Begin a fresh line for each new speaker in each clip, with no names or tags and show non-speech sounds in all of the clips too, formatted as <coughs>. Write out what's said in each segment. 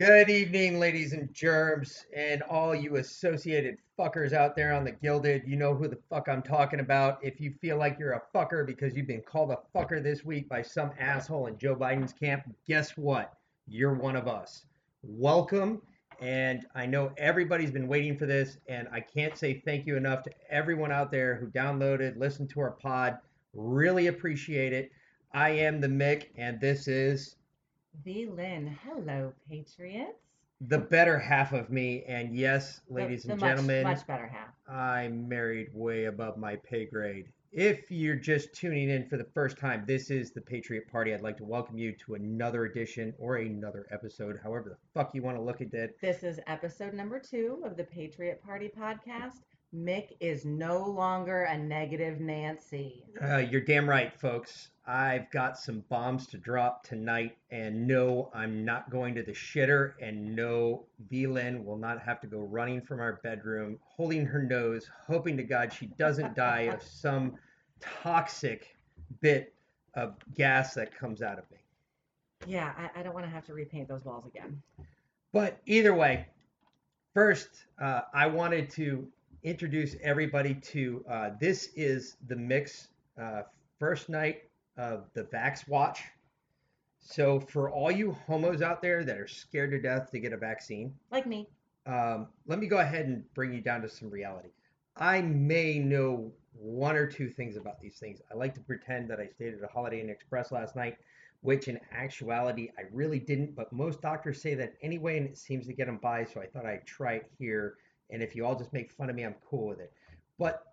Good evening, ladies and germs, and all you associated fuckers out there on the Guilded. You know who the fuck I'm talking about. If you feel like you're a fucker because you've been called a fucker this week by some asshole in Joe Biden's camp, guess what? You're one of us. Welcome. And I know everybody's been waiting for this, and I can't say thank you enough to everyone out there who downloaded, listened to our pod. Really appreciate it. I am the Mic, and this is
The Lynn. Hello, Patriots.
the better half of me. And yes,
The-
ladies
the
and
much-
gentlemen,
Much, better half.
I'm married way above my pay grade. If you're just tuning in for the first time, this is the Patriot Party. I'd like to welcome you to another edition or another episode, however the fuck you want to look at it.
This is episode number two of the Patriot Party podcast. Mic is no longer a negative Nancy.
Uh, you're damn right, folks. I've got some bombs to drop tonight, and no, I'm not going to the shitter, and no, VLynn will not have to go running from our bedroom, holding her nose, hoping to God she doesn't die of <laughs> some toxic bit of gas that comes out of me.
Yeah, I, I don't want to have to repaint those walls again.
But either way, first, uh, I wanted to introduce everybody to uh, this is the mix uh, first night of the Vax Watch. So, for all you homos out there that are scared to death to get a vaccine,
Like me.
um, let me go ahead and bring you down to some reality. I may know one or two things about these things. I like to pretend that I stayed at a Holiday Inn Express last night, which in actuality I really didn't. But most doctors say that anyway, and it seems to get them by. So I thought I'd try it here. And if you all just make fun of me, I'm cool with it. But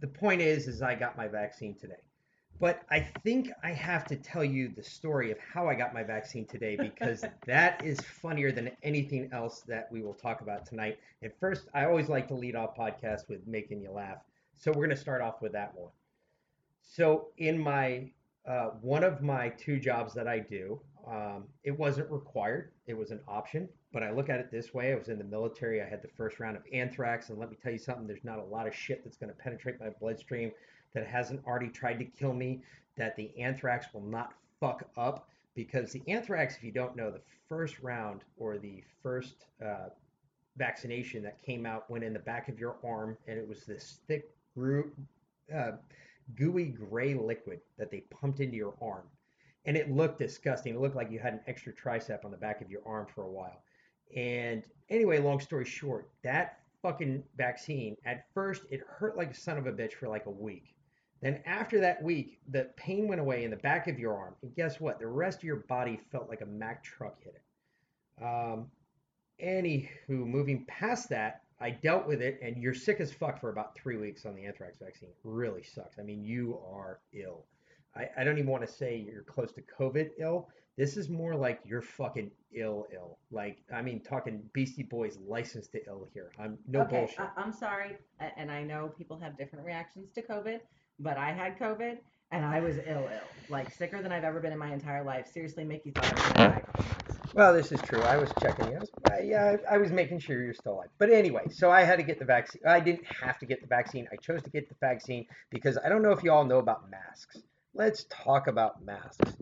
the point is, is I got my vaccine today. But I think I have to tell you the story of how I got my vaccine today because <laughs> that is funnier than anything else that we will talk about tonight. And first, I always like to lead off podcasts with making you laugh. So we're going to start off with that one. So in my uh, one of my two jobs that I do, um, it wasn't required; it was an option. But I look at it this way: I was in the military. I had the first round of anthrax, and let me tell you something. There's not a lot of shit that's going to penetrate my bloodstream that hasn't already tried to kill me. That the anthrax will not fuck up because the anthrax, if you don't know, the first round or the first uh, vaccination that came out went in the back of your arm, and it was this thick, uh, gooey gray liquid that they pumped into your arm. And it looked disgusting. It looked like you had an extra tricep on the back of your arm for a while. And anyway, long story short, that fucking vaccine, at first, it hurt like a son of a bitch for like a week. Then after that week, the pain went away in the back of your arm. And guess what? The rest of your body felt like a Mack truck hit it. Um, anywho, moving past that, I dealt with it, and you're sick as fuck for about three weeks on the anthrax vaccine. Really sucks. I mean, you are ill. I, I don't even want to say you're close to COVID ill. This is more like you're fucking ill, ill. Like, I mean, talking Beastie Boys licensed to ill here. I'm no
okay,
bullshit.
I, I'm sorry. And I know people have different reactions to COVID, but I had COVID and I was ill, ill. Like sicker than I've ever been in my entire life. Seriously, Mickey thought I was going to die.
Well, this is true. I was checking. you. I was, uh, yeah, I, I was making sure you're still alive. But anyway, so I had to get the vaccine. I didn't have to get the vaccine. I chose to get the vaccine because I don't know if you all know about masks. Let's talk about masks.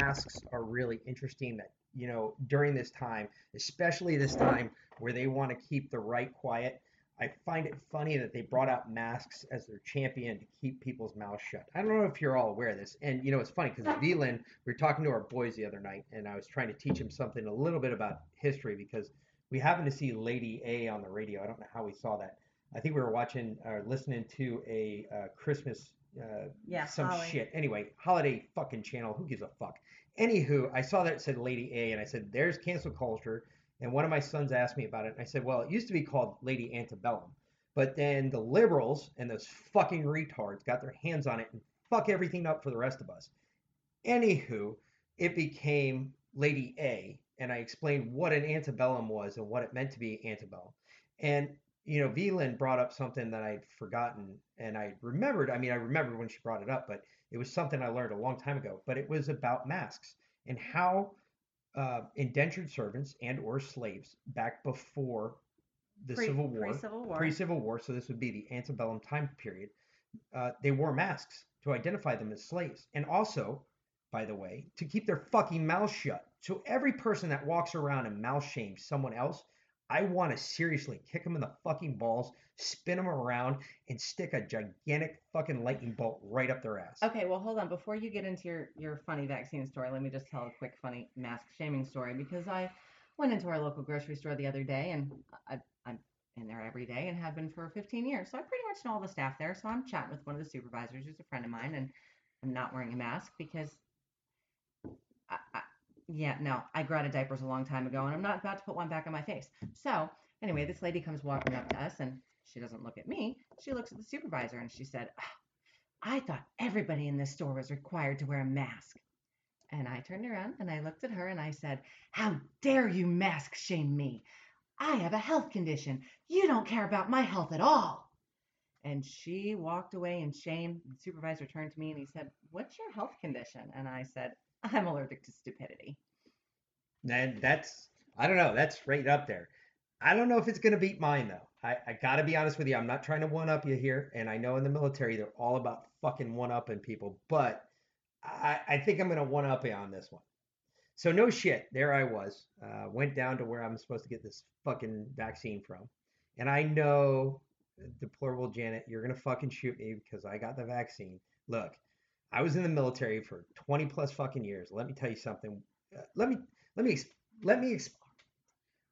Masks are really interesting that, you know, during this time, especially this time where they want to keep the right quiet, I find it funny that they brought out masks as their champion to keep people's mouths shut. I don't know if you're all aware of this. And, you know, it's funny because VLynn, we were talking to our boys the other night, and I was trying to teach him something a little bit about history because we happened to see Lady A on the radio. I don't know how we saw that. I think we were watching or listening to a uh, Christmas uh,
Yeah,
some
Holly.
shit. Anyway, holiday fucking channel. Who gives a fuck? Anywho, I saw that it said Lady A, and I said, "There's cancel culture." And one of my sons asked me about it, and I said, "Well, it used to be called Lady Antebellum, but then the liberals and those fucking retards got their hands on it and fuck everything up for the rest of us." Anywho, it became Lady A, and I explained what an antebellum was and what it meant to be antebellum. And you know, VLynn brought up something that I'd forgotten, and I remembered. I mean, I remembered when she brought it up, but it was something I learned a long time ago. But it was about masks and how uh, indentured servants and or slaves back before the
Pre-
Civil War,
Pre-Civil War.
pre-Civil War, so this would be the antebellum time period. Uh, they wore masks to identify them as slaves, and also by the way, to keep their fucking mouth shut. So every person that walks around and mouth shames someone else, I want to seriously kick them in the fucking balls, spin them around, and stick a gigantic fucking lightning bolt right up their ass.
Okay, well, hold on. Before you get into your, your funny vaccine story, let me just tell a quick funny mask shaming story because I went into our local grocery store the other day and I, I'm in there every day and have been for 15 years. So I pretty much know all the staff there. So I'm chatting with one of the supervisors who's a friend of mine and I'm not wearing a mask because yeah, no, I of diapers a long time ago, and I'm not about to put one back on my face. So, anyway, this lady comes walking up to us, and she doesn't look at me. She looks at the supervisor, and she said, oh, I thought everybody in this store was required to wear a mask. And I turned around and I looked at her and I said, How dare you mask shame me? I have a health condition. You don't care about my health at all. And she walked away in shame. The supervisor turned to me and he said, What's your health condition? And I said, I'm allergic to stupidity.
And that's, I don't know, that's right up there. I don't know if it's going to beat mine, though. I, I got to be honest with you. I'm not trying to one up you here. And I know in the military, they're all about fucking one upping people. But I, I think I'm going to one up you on this one. So, no shit. There I was. Uh, went down to where I'm supposed to get this fucking vaccine from. And I know, deplorable Janet, you're going to fucking shoot me because I got the vaccine. Look, I was in the military for 20 plus fucking years. Let me tell you something. Uh, let me let me let me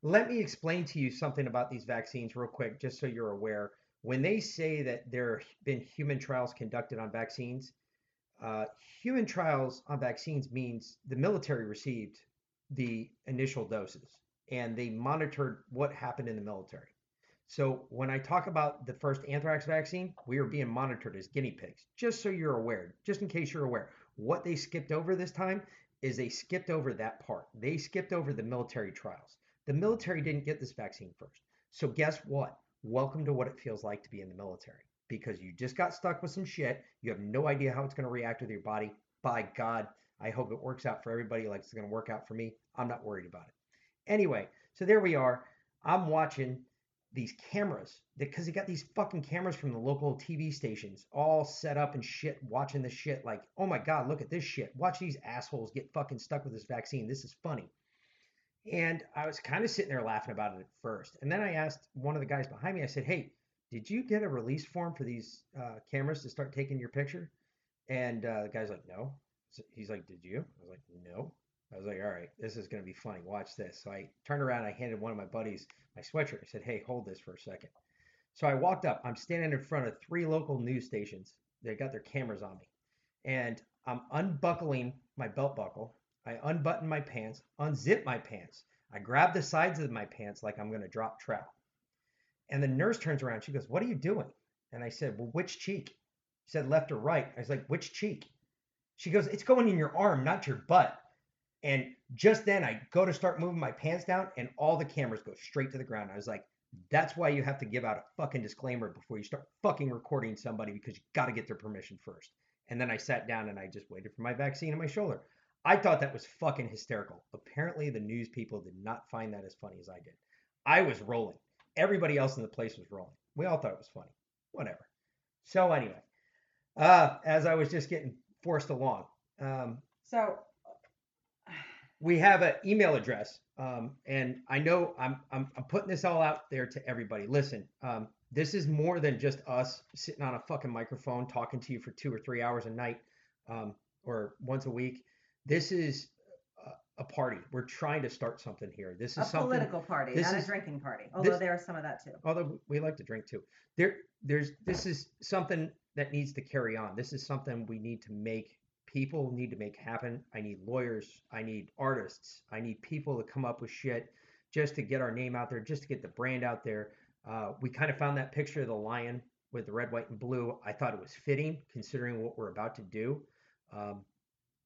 let me explain to you something about these vaccines real quick, just so you're aware. When they say that there have been human trials conducted on vaccines, uh, human trials on vaccines means the military received the initial doses and they monitored what happened in the military. So when I talk about the first anthrax vaccine, we are being monitored as guinea pigs, just so you're aware, just in case you're aware. What they skipped over this time is they skipped over that part. They skipped over the military trials. The military didn't get this vaccine first. So guess what? Welcome to what it feels like to be in the military because you just got stuck with some shit. You have no idea how it's going to react with your body. By God, I hope it works out for everybody like it's going to work out for me. I'm not worried about it. Anyway, so there we are. I'm watching these cameras because they got these fucking cameras from the local TV stations all set up and shit, watching this shit like, oh my God, look at this shit. Watch these assholes get fucking stuck with this vaccine. This is funny. And I was kind of sitting there laughing about it at first. And then I asked one of the guys behind me, I said, hey, did you get a release form for these uh, cameras to start taking your picture? And uh, the guy's like, no. So he's like, did you? I was like, no. I was like, all right, this is going to be funny. Watch this. So I turned around, I handed one of my buddies my sweatshirt. I said, hey, hold this for a second. So I walked up. I'm standing in front of three local news stations. They got their cameras on me. And I'm unbuckling my belt buckle. I unbutton my pants, unzip my pants. I grab the sides of my pants like I'm going to drop trout. And the nurse turns around. She goes, What are you doing? And I said, Well, which cheek? She said, Left or right? I was like, Which cheek? She goes, It's going in your arm, not your butt. And just then I go to start moving my pants down and all the cameras go straight to the ground. I was like, that's why you have to give out a fucking disclaimer before you start fucking recording somebody because you got to get their permission first. And then I sat down and I just waited for my vaccine in my shoulder. I thought that was fucking hysterical. Apparently, the news people did not find that as funny as I did. I was rolling. Everybody else in the place was rolling. We all thought it was funny. Whatever. So, anyway, uh, as I was just getting forced along. Um,
so
we have an email address, um, and I know I'm, I'm, I'm putting this all out there to everybody. Listen, um, this is more than just us sitting on a fucking microphone talking to you for two or three hours a night, um, or once a week. This is a, party. We're trying to start something here. This is
a
something,
political party, not
is-
a drinking party. Although
this-
there is some of that too.
although we like to drink too. There, there's this is something that needs to carry on. This is something we need to make people need to make happen. I need lawyers. I need artists. I need people to come up with shit just to get our name out there, just to get the brand out there. Uh, we kind of found that picture of the lion with the red, white, and blue. I thought it was fitting considering what we're about to do. Um,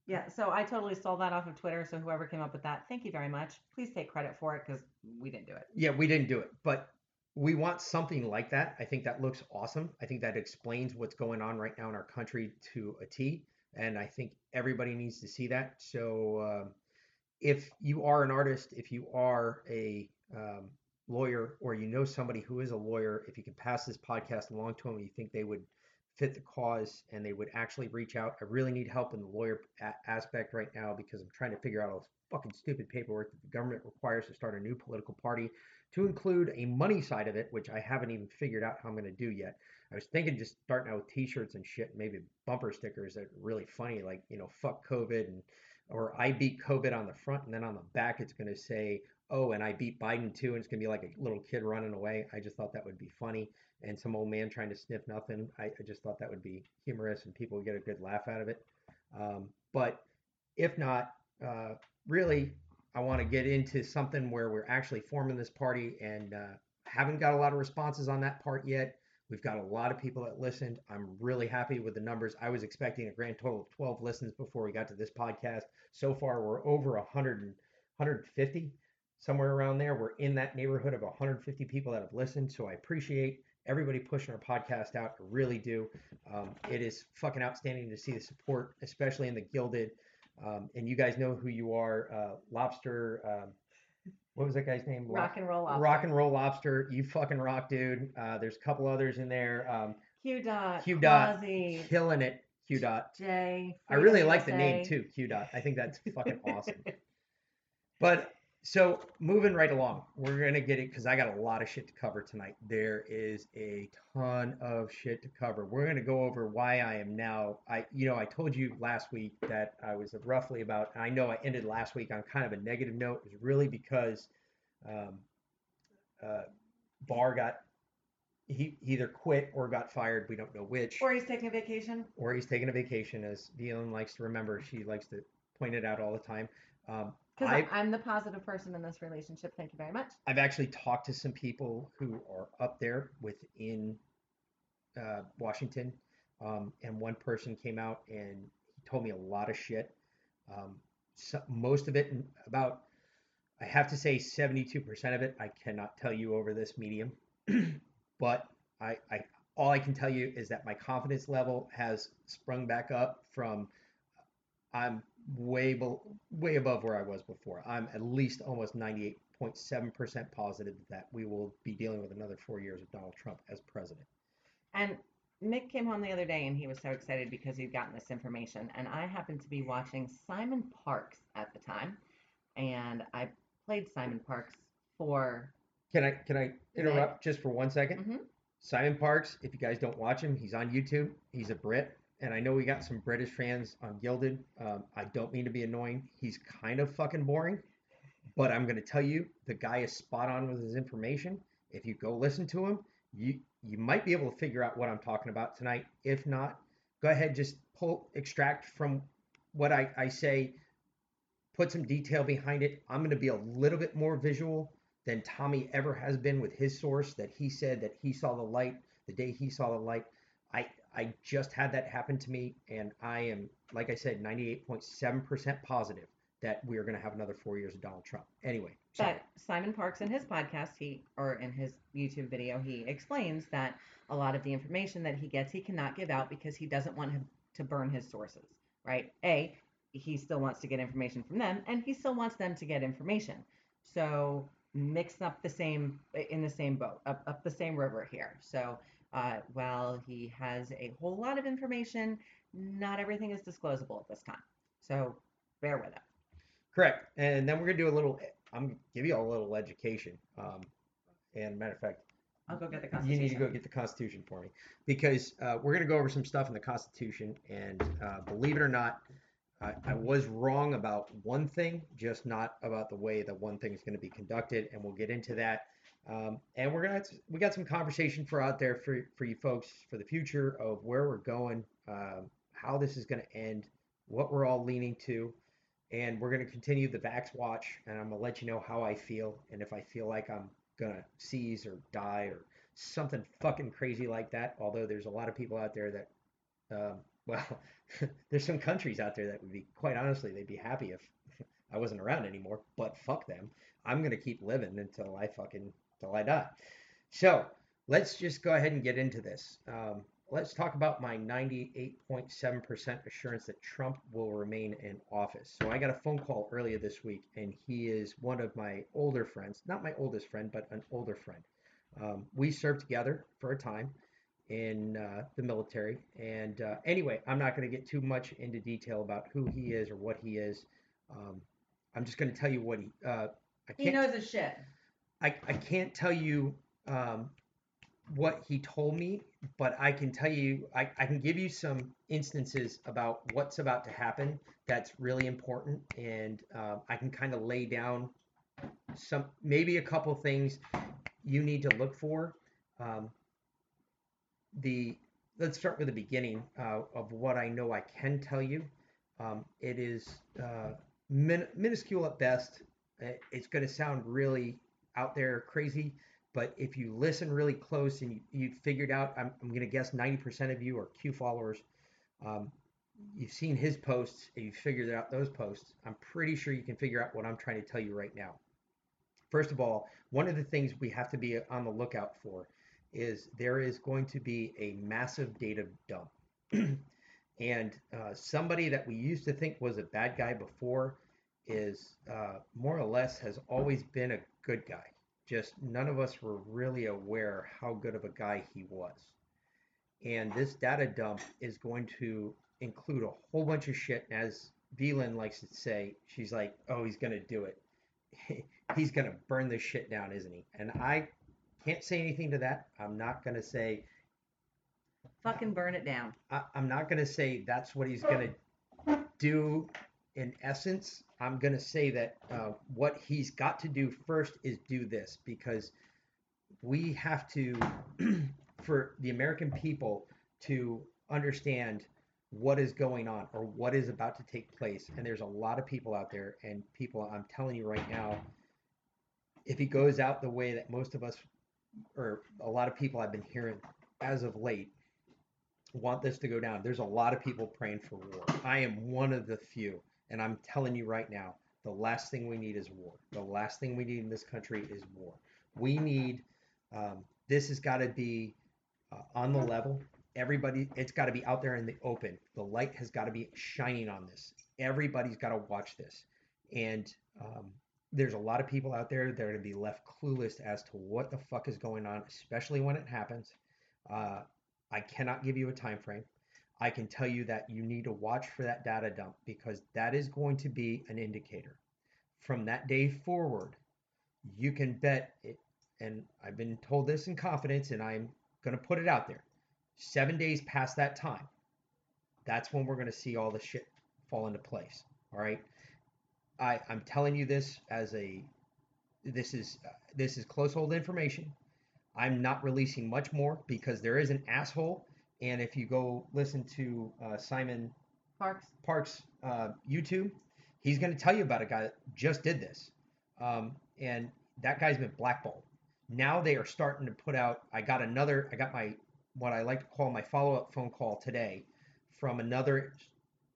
Yeah, so I totally stole that off of Twitter. So whoever came up with that, thank you very much. Please take credit for it because we didn't do it.
Yeah, we didn't do it, but we want something like that. I think that looks awesome. I think that explains what's going on right now in our country to a T, and I think everybody needs to see that. So, um, if you are an artist, if you are a um, lawyer, or you know somebody who is a lawyer, if you can pass this podcast along to them, you think they would fit the cause and they would actually reach out. I really need help in the lawyer a- aspect right now because I'm trying to figure out all this fucking stupid paperwork that the government requires to start a new political party to include a money side of it, which I haven't even figured out how I'm going to do yet. I was thinking just starting out with t-shirts and shit, maybe bumper stickers that are really funny, like, you know, fuck COVID and or I beat COVID on the front and then on the back it's going to say, oh, and I beat Biden too, and it's going to be like a little kid running away. I just thought that would be funny. And some old man trying to sniff nothing. I, I just thought that would be humorous and people would get a good laugh out of it. Um, but if not, uh, really, I want to get into something where we're actually forming this party and uh, haven't got a lot of responses on that part yet. We've got a lot of people that listened. I'm really happy with the numbers. I was expecting a grand total of 12 listens before we got to this podcast. So far, we're over 100 and 150, somewhere around there. We're in that neighborhood of 150 people that have listened. So I appreciate everybody pushing our podcast out. I really do. Um, it is fucking outstanding to see the support, especially in the Guilded. Um, and you guys know who you are. Uh, Lobster. Um, what was that guy's name?
Rock and roll lobster.
Rock and roll lobster. You fucking rock, dude. Uh, there's a couple others in there. Um,
Q dot.
Q dot.
Quasi,
killing it. Q dot.
J.
I really like the name too. Q dot. I think that's fucking <laughs> awesome. But so moving right along, we're gonna get it because I got a lot of shit to cover tonight. There is a ton of shit to cover. We're gonna go over why I am now. I, you know, I told you last week that I was roughly about. I know I ended last week on kind of a negative note. It was really because um, uh, Barr got he, he either quit or got fired. We don't know which
Or he's taking a vacation.
or he's taking a vacation, as Deanne likes to remember. She likes to point it out all the time. Um,
Because I'm the positive person in this relationship. Thank you very much.
I've actually talked to some people who are up there within uh, Washington, um, and one person came out and he told me a lot of shit. Um, so, most of it, about I have to say, 72% of it, I cannot tell you over this medium, <clears throat> but I, I all I can tell you is that my confidence level has sprung back up from I'm way be- way above where I was before. I'm at least almost 98.7% positive that we will be dealing with another four years of Donald Trump as president.
And Mic came home the other day and he was so excited because he'd gotten this information. And I happened to be watching Simon Parks at the time. And I played Simon Parks for.
Can I can I interrupt just for one second?
Mhm.
Simon Parks, if you guys don't watch him, he's on YouTube. He's a Brit, and I know we got some British fans on Guilded. Um, I don't mean to be annoying. He's kind of fucking boring, but I'm gonna tell you, the guy is spot on with his information. If you go listen to him, you you might be able to figure out what I'm talking about tonight. If not, go ahead, just pull extract from what I, I say, put some detail behind it. I'm gonna be a little bit more visual than Tommy ever has been with his source that he said that he saw the light the day he saw the light. I I just had that happen to me and I am like I said 98.7% positive that we are going to have another 4 years of Donald Trump. Anyway, sorry.
But Simon Parks in his podcast, he or in his YouTube video, he explains that a lot of the information that he gets, he cannot give out because he doesn't want him to burn his sources. Right? A, he still wants to get information from them, and he still wants them to get information. So mix up the same in the same boat, up up the same river here. So uh, while he has a whole lot of information, not everything is disclosable at this time. So bear with it.
Correct. And then we're going to do a little I'm gonna give you a little education. Um and matter of fact,
I'll go get the
You need to go get the Constitution for me because uh, we're going to go over some stuff in the Constitution. And uh, believe it or not, I, I was wrong about one thing, just not about the way that one thing is going to be conducted. And we'll get into that. Um, and we're gonna we got some conversation for out there for for you folks for the future of where we're going, um, how this is going to end, what we're all leaning to, and we're going to continue the Vax Watch. And I'm gonna let you know how I feel and if I feel like I'm gonna seize or die or something fucking crazy like that. Although there's a lot of people out there that, um, <laughs> well, there's some countries out there that would be quite honestly they'd be happy if <laughs> I wasn't around anymore. But fuck them. I'm gonna keep living until I fucking till I die. So let's just go ahead and get into this. Um, let's talk about my 98.7% assurance that Trump will remain in office. So I got a phone call earlier this week, and he is one of my older friends, not my oldest friend, but an older friend. Um, we served together for a time in uh, the military. And uh, anyway, I'm not going to get too much into detail about who he is or what he is. Um, I'm just going to tell you what he. Uh, I
He knows his shit.
I, I can't tell you um, what he told me, but I can tell you, I, I can give you some instances about what's about to happen that's really important. And uh, I can kind of lay down some, maybe a couple things you need to look for. Um, the let's start with the beginning uh, of what I know I can tell you. Um, it is uh, min- minuscule at best. It's going to sound really out there crazy, but if you listen really close and you, you figured out, I'm, I'm going to guess 90% of you are Q followers. Um, you've seen his posts and you figured out those posts. I'm pretty sure you can figure out what I'm trying to tell you right now. First of all, one of the things we have to be on the lookout for is there is going to be a massive data dump. <clears throat> and uh, somebody that we used to think was a bad guy before is uh, more or less has always been a good guy. Just none of us were really aware how good of a guy he was. And this data dump is going to include a whole bunch of shit. And as VLynn likes to say, she's like, oh, he's going to do it. <laughs> he's going to burn this shit down, isn't he? And I can't say anything to that. I'm not going to say
Fucking burn it down.
I, I'm not going to say that's what he's going to do in essence. I'm going to say that uh, what he's got to do first is do this because we have to, <clears throat> for the American people to understand what is going on or what is about to take place. And there's a lot of people out there, and people, I'm telling you right now, if he goes out the way that most of us, or a lot of people I've been hearing as of late, want this to go down. There's a lot of people praying for war. I am one of the few. And I'm telling you right now, the last thing we need is war. The last thing we need in this country is war. We need, um, this has got to be uh, on the level. Everybody, it's got to be out there in the open. The light has got to be shining on this. Everybody's got to watch this. And um, there's a lot of people out there that are going to be left clueless as to what the fuck is going on, especially when it happens. Uh, I cannot give you a time frame. I can tell you that you need to watch for that data dump because that is going to be an indicator. From that day forward, you can bet it, and I've been told this in confidence, and I'm going to put it out there. Seven days past that time, that's when we're going to see all the shit fall into place. All right. I, I'm telling you this as a this is this is close hold information. I'm not releasing much more because there is an asshole. And if you go listen to uh, Simon
Parks.
Parks uh, YouTube, he's going to tell you about a guy that just did this. Um, and that guy's been blackballed. Now they are starting to put out. I got another. I got my what I like to call my follow up phone call today from another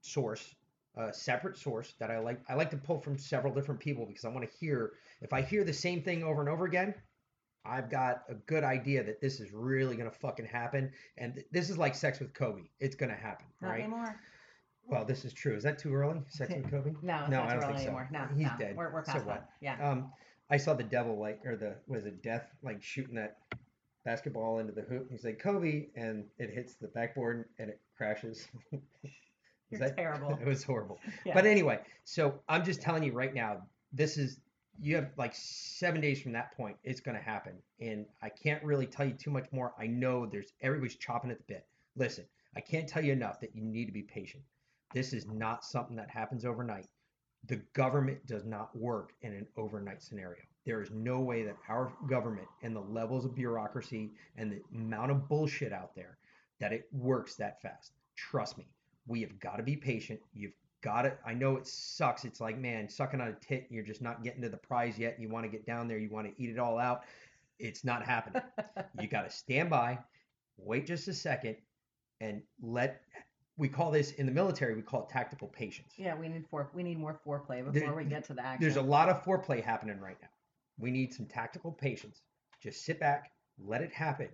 source, a separate source that I like. I like to pull from several different people because I want to hear. If I hear the same thing over and over again, I've got a good idea that this is really going to fucking happen. And th- this is like sex with Kobe. It's going to happen,
Not
right?
anymore.
Well, this is true. Is that too early? Sex with Kobe? <laughs>
No, it's
No,
not
I
too
don't
early
think so.
anymore. No,
He's
no.
dead.
We're, we're
So
past
what?
that. Yeah.
Um, I saw the devil like, or the was it death like shooting that basketball into the hoop. He's like Kobe, and it hits the backboard and it crashes. <laughs>
You're
that-
terrible. <laughs>
It was horrible.
Yeah.
But anyway, so I'm just telling you right now, this is you have like seven days from that point, it's going to happen, and I can't really tell you too much more. I know there's everybody's chopping at the bit. Listen, I can't tell you enough that you need to be patient. This is mm-hmm. not something that happens overnight. The government does not work in an overnight scenario. There is no way that our government and the levels of bureaucracy and the amount of bullshit out there that it works that fast. Trust me, we have got to be patient. You've got it. I know it sucks. It's like, man, sucking on a tit you're just not getting to the prize yet. You want to get down there, you want to eat it all out. It's not happening. <laughs> you got to stand by, wait just a second, and let. We call this in the military. We call it tactical patience.
yeah, we need fore, we need more foreplay before
There-
we get to the action.
There's a lot of foreplay happening right now. We need some tactical patience. Just sit back, let it happen.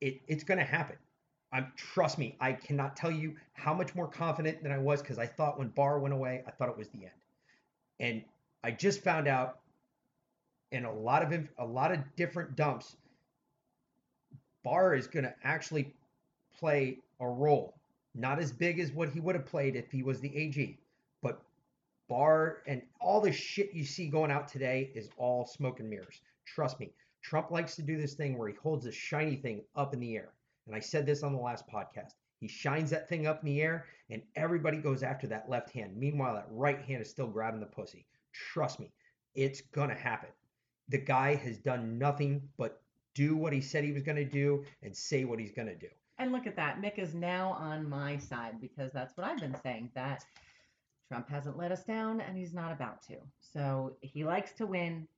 It, it's going to happen. I'm trust me. I cannot tell you how much more confident than I was because I thought when Barr went away, I thought it was the end. And I just found out in a lot of a lot of different dumps, Barr is going to actually play a role, not as big as what he would have played if he was the AG, but Barr and all the shit you see going out today is all smoke and mirrors. Trust me. Trump likes to do this thing where he holds a shiny thing up in the air. And I said this on the last podcast. He shines that thing up in the air and everybody goes after that left hand. Meanwhile, that right hand is still grabbing the pussy. Trust me, it's going to happen. The guy has done nothing but do what he said he was going to do and say what he's going to do.
And look at that. Mic is now on my side because that's what I've been saying that Trump hasn't let us down and he's not about to. So he likes to win.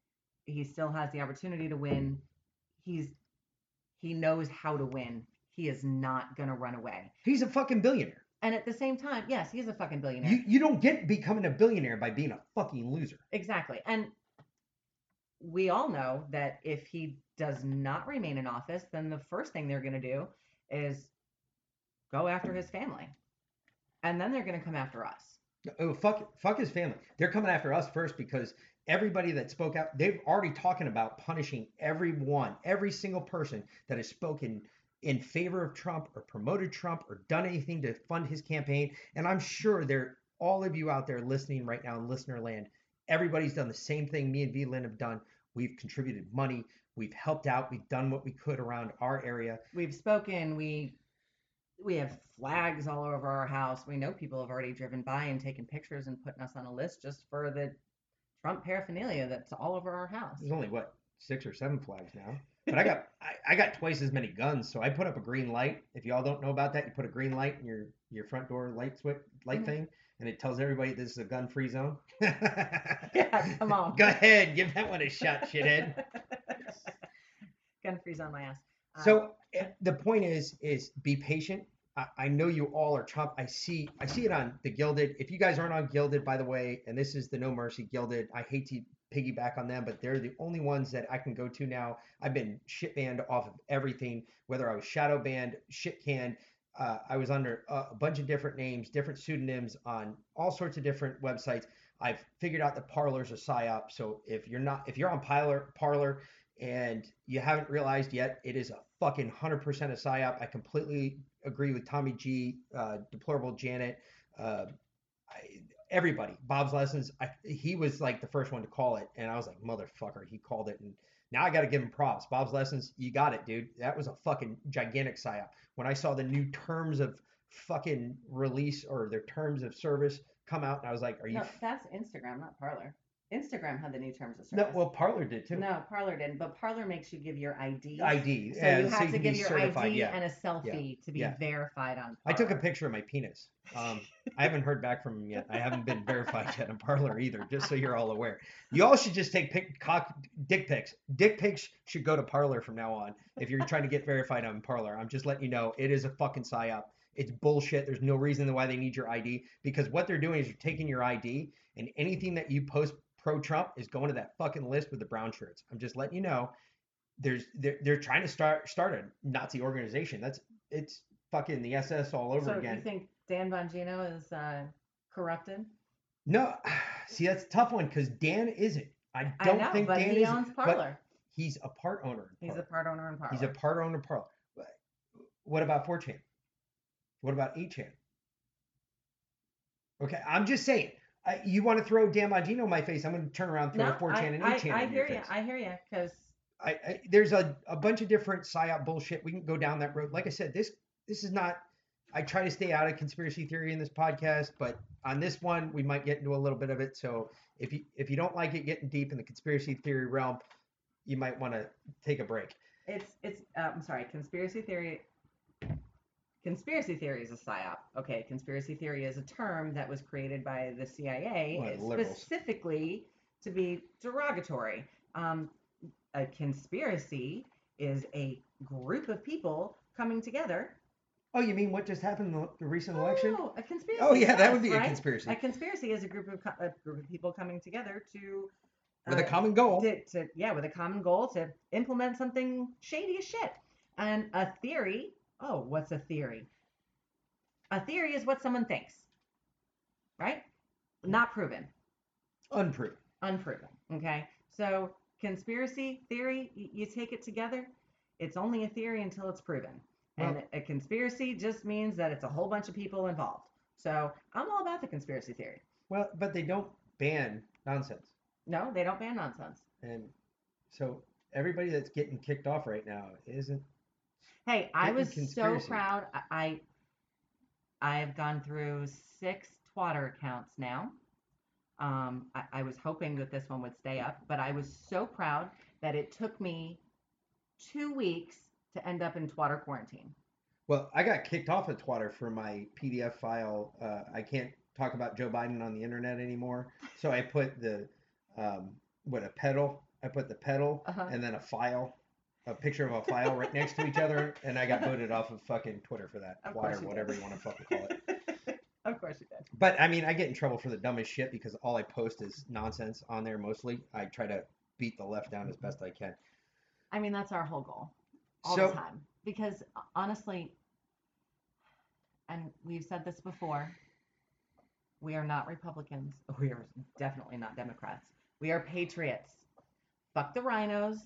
He still has the opportunity to win. He's he knows how to win. He is not going to run away.
He's a fucking billionaire.
And at the same time, yes, he's a fucking billionaire.
You you don't get becoming a billionaire by being a fucking loser.
Exactly. And we all know that if he does not remain in office, then the first thing they're going to do is go after his family. And then they're going to come after us.
Oh fuck fuck his family. They're coming after us first because everybody that spoke out they've already talking about punishing everyone, every single person that has spoken in favor of Trump or promoted Trump or done anything to fund his campaign. And I'm sure there all of you out there listening right now in listener land, everybody's done the same thing me and V Lynn have done. We've contributed money, we've helped out, we've done what we could around our area.
We've spoken, we we have flags all over our house. We know people have already driven by and taken pictures and putting us on a list just for the Trump paraphernalia that's all over our house.
There's only what six or seven flags now. But I got I, I got twice as many guns, so I put up a green light. If y'all don't know about that, you put a green light in your your front door light switch light
Mhm.
thing, and it tells everybody this is a gun free zone. <laughs>
Yeah, come on.
Go ahead, give that one a shot, shithead. <laughs>
gun free zone my ass. Uh,
So eh, the point is, is be patient. I, I know you all are Trump. I see, I see it on the Guilded. If you guys aren't on Guilded, by the way, and this is the No Mercy Guilded, I hate to piggyback on them, but they're the only ones that I can go to now. I've been shit banned off of everything, whether I was shadow banned, shit canned. Uh, I was under a a bunch of different names, different pseudonyms on all sorts of different websites. I've figured out that Parler's a psyop. So if you're not, if you're on Parler, Parler, and you haven't realized yet, it is a fucking hundred percent a psyop. I completely agree with Tommy G, uh, deplorable Janet, uh, I, everybody. Bob's lessons. I, he was like the first one to call it, and I was like, motherfucker, he called it, and now I got to give him props. Bob's lessons, you got it, dude. That was a fucking gigantic psyop. When I saw the new terms of fucking release or their terms of service come out, and I was like, are you?
no, that's Instagram, not Parler. Instagram had the new terms of service.
no, well, Parler did too.
no, Parler didn't, but Parler makes you give your ID.
ID.
So
yeah,
you have
so
to give your. ID
yeah.
and a selfie to be
yeah.
verified on.
I took a picture of my penis. Um, I haven't heard back from him yet. I haven't been verified yet on Parler either, just so you're all aware. You all should just take pic, cock, dick pics. Dick pics should go to Parler from now on if you're trying to get verified on Parler. I'm just letting you know it is a fucking psyop. It's bullshit. There's no reason why they need your ID because what they're doing is you're taking your ID and anything that you post pro Trump is going to that fucking list with the brown shirts. I'm just letting you know. There's they're, they're trying to start start a Nazi organization. That's it's fucking the SS all over again.
So
again.
you think Dan Bongino is uh, corrupted?
No, <sighs> see that's a tough one because Dan isn't. I
I
don't
know,
think
but
Dan
he
is.
owns
but
Parler.
He's a part owner. in
He's a part owner in Parler.
He's a part owner. of Parler. What about 4chan? What about 8chan? Okay, I'm just saying. I, you want to throw Dan Bongino in my face? I'm going to turn around, and throw
no,
4chan
I,
and 8chan
I
in
hear you. I hear you. Because
I, I there's a, a bunch of different psyop bullshit. We can go down that road. Like I said, this this is not. I try to stay out of conspiracy theory in this podcast, but on this one, we might get into a little bit of it. So if you if you don't like it getting deep in the conspiracy theory realm, you might want to take a break.
it's it's. Uh, I'm sorry. Conspiracy theory. Conspiracy theory is a psyop. Okay, conspiracy theory is a term that was created by the CIA
liberals.
specifically to be derogatory. Um, a conspiracy is a group of people coming together.
Oh, you mean what just happened in the, the recent election?
Oh, a conspiracy.
Oh yeah, that would be a conspiracy
A conspiracy is a group of co- a group of people coming together to
with a
uh,
common goal.
to, to yeah with a common goal to implement something shady as shit and a theory oh what's a theory a theory is what someone thinks right not proven
Unproven.
unproven okay so conspiracy theory you take it together it's only a theory until it's proven and
Well-
a conspiracy just means that it's a whole bunch of people involved. So I'm all about the conspiracy theory.
Well, but they don't ban nonsense.
No, they don't ban nonsense.
And so everybody that's getting kicked off right now isn't
Hey, I was
conspiracy.
so proud. I, I have gone through six Twitter accounts now. Um, I, I was hoping that this one would stay up, but I was so proud that it took me two weeks to end up in Twitter quarantine.
Well, I got kicked off of Twitter for my PDF file. Uh, I can't talk about Joe Biden on the internet anymore. So I put the, um, what, a pedal? I put the pedal
Uh-huh.
and then a file, a picture of a file right next to each other. And I got <laughs> booted off of fucking Twitter for that.
Of you
whatever
did.
you want to fucking call it. <laughs>
Of course you did.
But I mean, I get in trouble for the dumbest shit because all I post is nonsense on there mostly. I try to beat the left down as best I can.
I mean, that's our whole goal all
So-
the time. Because honestly, and we've said this before, we are not Republicans. <laughs> We are definitely not Democrats. We are patriots. Fuck the RINOs.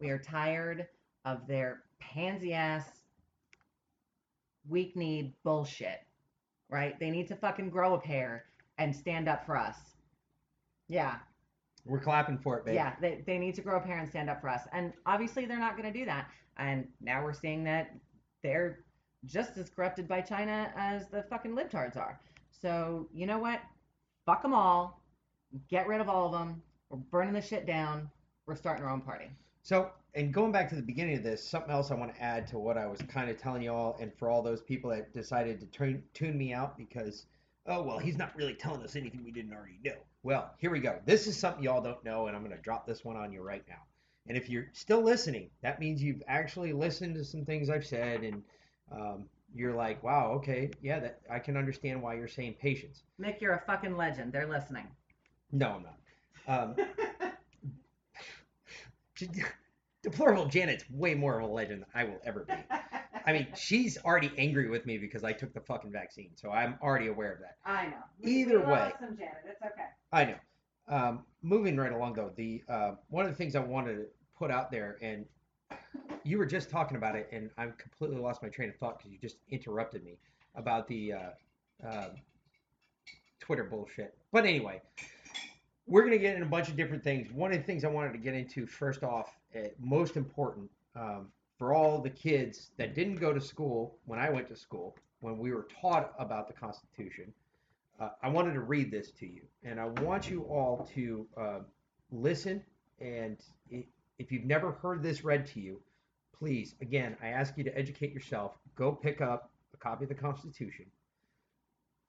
We are tired of their pansy ass, weak kneed bullshit. Right? They need to fucking grow a pair and stand up for us. Yeah.
We're clapping for it, baby.
Yeah, they, they need to grow a pair and stand up for us. And obviously, they're not going to do that. And now we're seeing that they're just as corrupted by China as the fucking libtards are. So, you know what? Fuck them all. Get rid of all of them. We're burning the shit down. We're starting our own party.
So, and going back to the beginning of this, something else I want to add to what I was kind of telling you all, and for all those people that decided to turn, tune me out because, oh, well, he's not really telling us anything we didn't already know. Well, here we go. This is something y'all don't know, and I'm going to drop this one on you right now. And if you're still listening, that means you've actually listened to some things I've said, and um, you're like, wow, okay, yeah, that I can understand why you're saying patience.
Mic, you're a fucking legend. They're listening.
No, I'm not. Um, <laughs> deplorable <laughs> Janet's way more of a legend than I will ever be. <laughs> I mean, she's already angry with me because I took the fucking vaccine, so I'm already aware of that.
I know.
Either way.
Some Janet. It's okay.
I know. Um, moving right along though, the uh, one of the things I wanted to put out there, and you were just talking about it, and I've completely lost my train of thought because you just interrupted me about the uh, uh, Twitter bullshit. But anyway, we're gonna get in a bunch of different things. One of the things I wanted to get into first off, uh, most important um, for all the kids that didn't go to school when I went to school, when we were taught about the Constitution. Uh, I wanted to read this to you, and I want you all to uh, listen. And if you've never heard this read to you, please, again, I ask you to educate yourself. Go pick up a copy of the Constitution.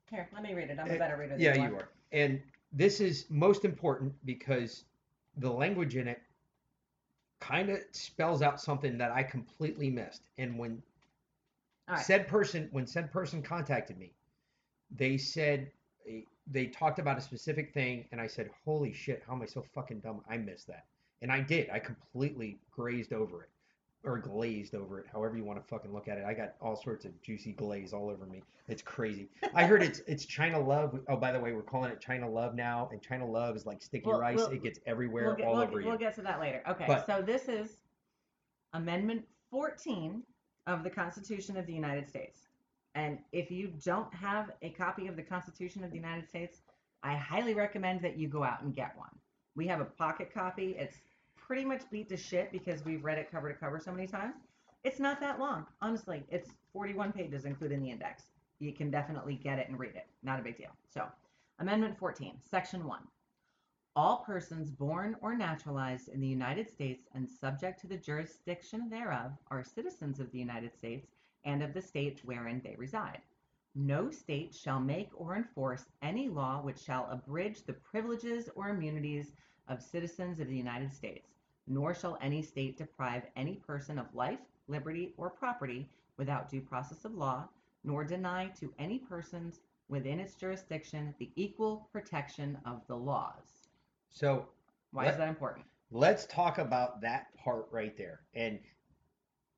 Here, let me read it. I'm a better reader than
Yeah,
you
you are. And this is most important because the language in it kind of spells out something that I completely missed. And when
right.
said person, when said person contacted me, they said they talked about a specific thing, and I said, "Holy shit, how am I so fucking dumb? I missed that." And I did. I completely grazed over it, or glazed over it, however you want to fucking look at it. I got all sorts of juicy glaze all over me. It's crazy. I heard it's it's China Love. Oh, by the way, we're calling it China Love now, and China Love is like sticky
Well,
rice.
we'll-
it gets everywhere,
we'll get,
all
we'll,
over
get-
you.
we'll get to that later. Okay,
But-
so this is Amendment 14 of the Constitution of the United States. And if you don't have a copy of the Constitution of the United States, I highly recommend that you go out and get one. We have a pocket copy. It's pretty much beat to shit because we've read it cover to cover so many times. It's not that long, honestly. It's 41 pages, including the index. You can definitely get it and read it. Not a big deal. So, Amendment 14, Section 1. All persons born or naturalized in the United States and subject to the jurisdiction thereof are citizens of the United States and of the state wherein they reside. No state shall make or enforce any law which shall abridge the privileges or immunities of citizens of the United States, nor shall any state deprive any person of life, liberty, or property without due process of law, nor deny to any persons within its jurisdiction the equal protection of the laws.
so
Why
Let-
is that important?
let's talk about that part right there. And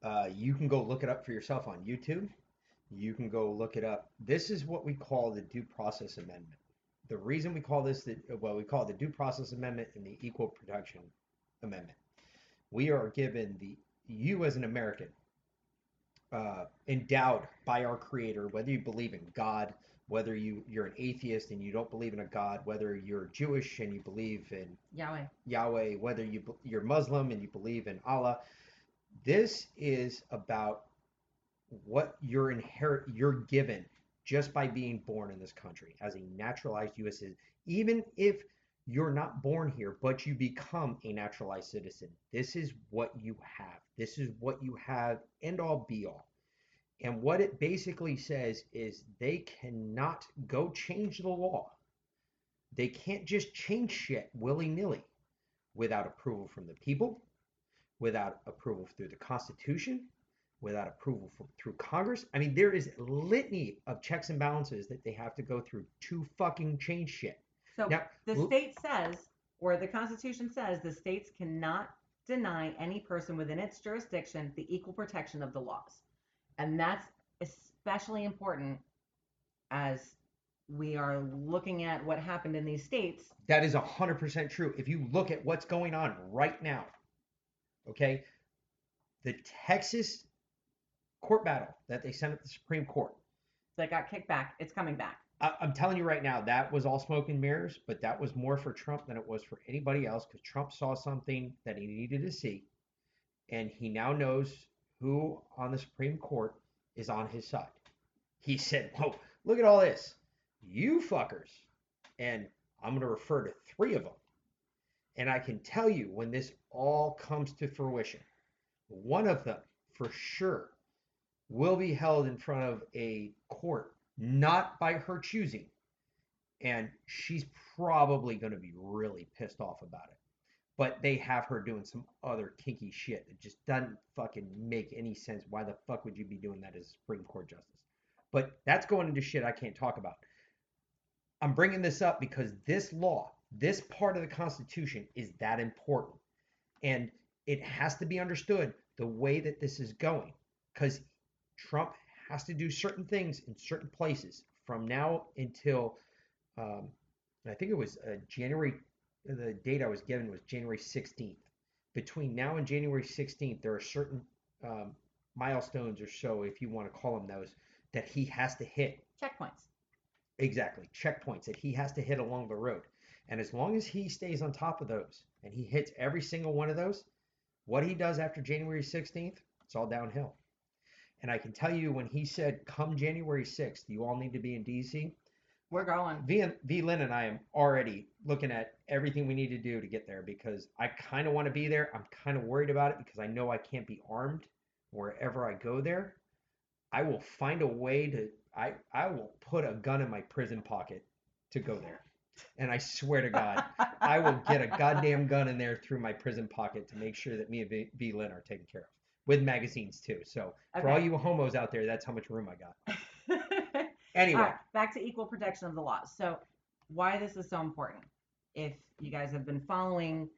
uh, you can go look it up for yourself on YouTube. You can go look it up. This is what we call the Due Process Amendment. The reason we call this the well, we call it the Due Process Amendment and the Equal Protection Amendment. We are given the you as an American uh, endowed by our Creator, whether you believe in God, whether you you're an atheist and you don't believe in a God, whether you're Jewish and you believe in
Yahweh.
Yahweh, whether you you're Muslim and you believe in Allah. This is about what you're inherit you're given just by being born in this country as a naturalized U.S. citizen. Even if you're not born here, but you become a naturalized citizen, this is what you have. This is what you have, end all be all. And what it basically says is they cannot go change the law. They can't just change shit willy nilly without approval from the people, without approval through the Constitution, without approval from, through Congress. I mean, there is a litany of checks and balances that they have to go through to fucking change shit.
So
Now,
the
l-
state says, or the Constitution says, the states cannot deny any person within its jurisdiction the equal protection of the laws. And that's especially important as we are looking at what happened in these states.
That is 100% true. If you look at what's going on right now, okay, the Texas court battle that they sent at the Supreme Court,
that got kicked back. It's coming back.
I, I'm telling you right now, that was all smoke and mirrors, but that was more for Trump than it was for anybody else because Trump saw something that he needed to see. And he now knows who on the Supreme Court is on his side. He <laughs> said, Whoa, look at all this. You fuckers. And I'm going to refer to three of them. And I can tell you when this all comes to fruition, one of them for sure will be held in front of a court not by her choosing. And she's probably going to be really pissed off about it. But they have her doing some other kinky shit that just doesn't fucking make any sense. Why the fuck would you be doing that as a Supreme Court justice? But that's going into shit I can't talk about. I'm bringing this up because this law, this part of the Constitution is that important. And it has to be understood the way that this is going because Trump has to do certain things in certain places from now until um, I think it was uh, January. The date I was given was January 16th. Between now and January 16th, there are certain um, milestones or so, if you want to call them those, that he has to hit
Checkpoints.
Exactly. Checkpoints that he has to hit along the road. And as long as he stays on top of those and he hits every single one of those, what he does after January 16th, it's all downhill. And I can tell you when he said, come January 6th, you all need to be in DC,
We're going.
V, VLynn and I am already looking at everything we need to do to get there because I kind of want to be there. I'm kind of worried about it because I know I can't be armed wherever I go there. I will find a way to I I will put a gun in my prison pocket to go there. And I swear to God, I will get a goddamn gun in there through my prison pocket to make sure that me and V, VLynn are taken care of with magazines too. So for all you homos out there, that's how much room I got. <laughs> Anyway,
right, back to equal protection of the law. So, why this is so important? If you guys have been following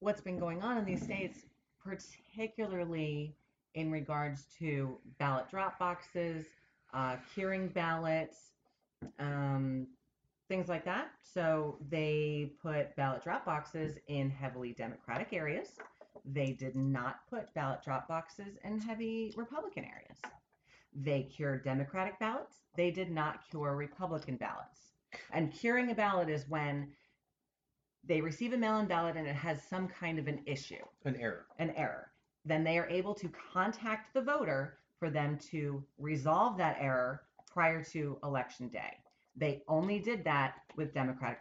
what's been going on in these states, particularly in regards to ballot drop boxes, uh, curing ballots, um, things like that. So, they put ballot drop boxes in heavily Democratic areas. They did not put ballot drop boxes in heavy Republican areas. They cured Democratic ballots. They did not cure Republican ballots. And curing a ballot is when they receive a mail in ballot and it has some kind of an issue,
an error.
an error. Then they are able to contact the voter for them to resolve that error prior to election day. They only did that with Democratic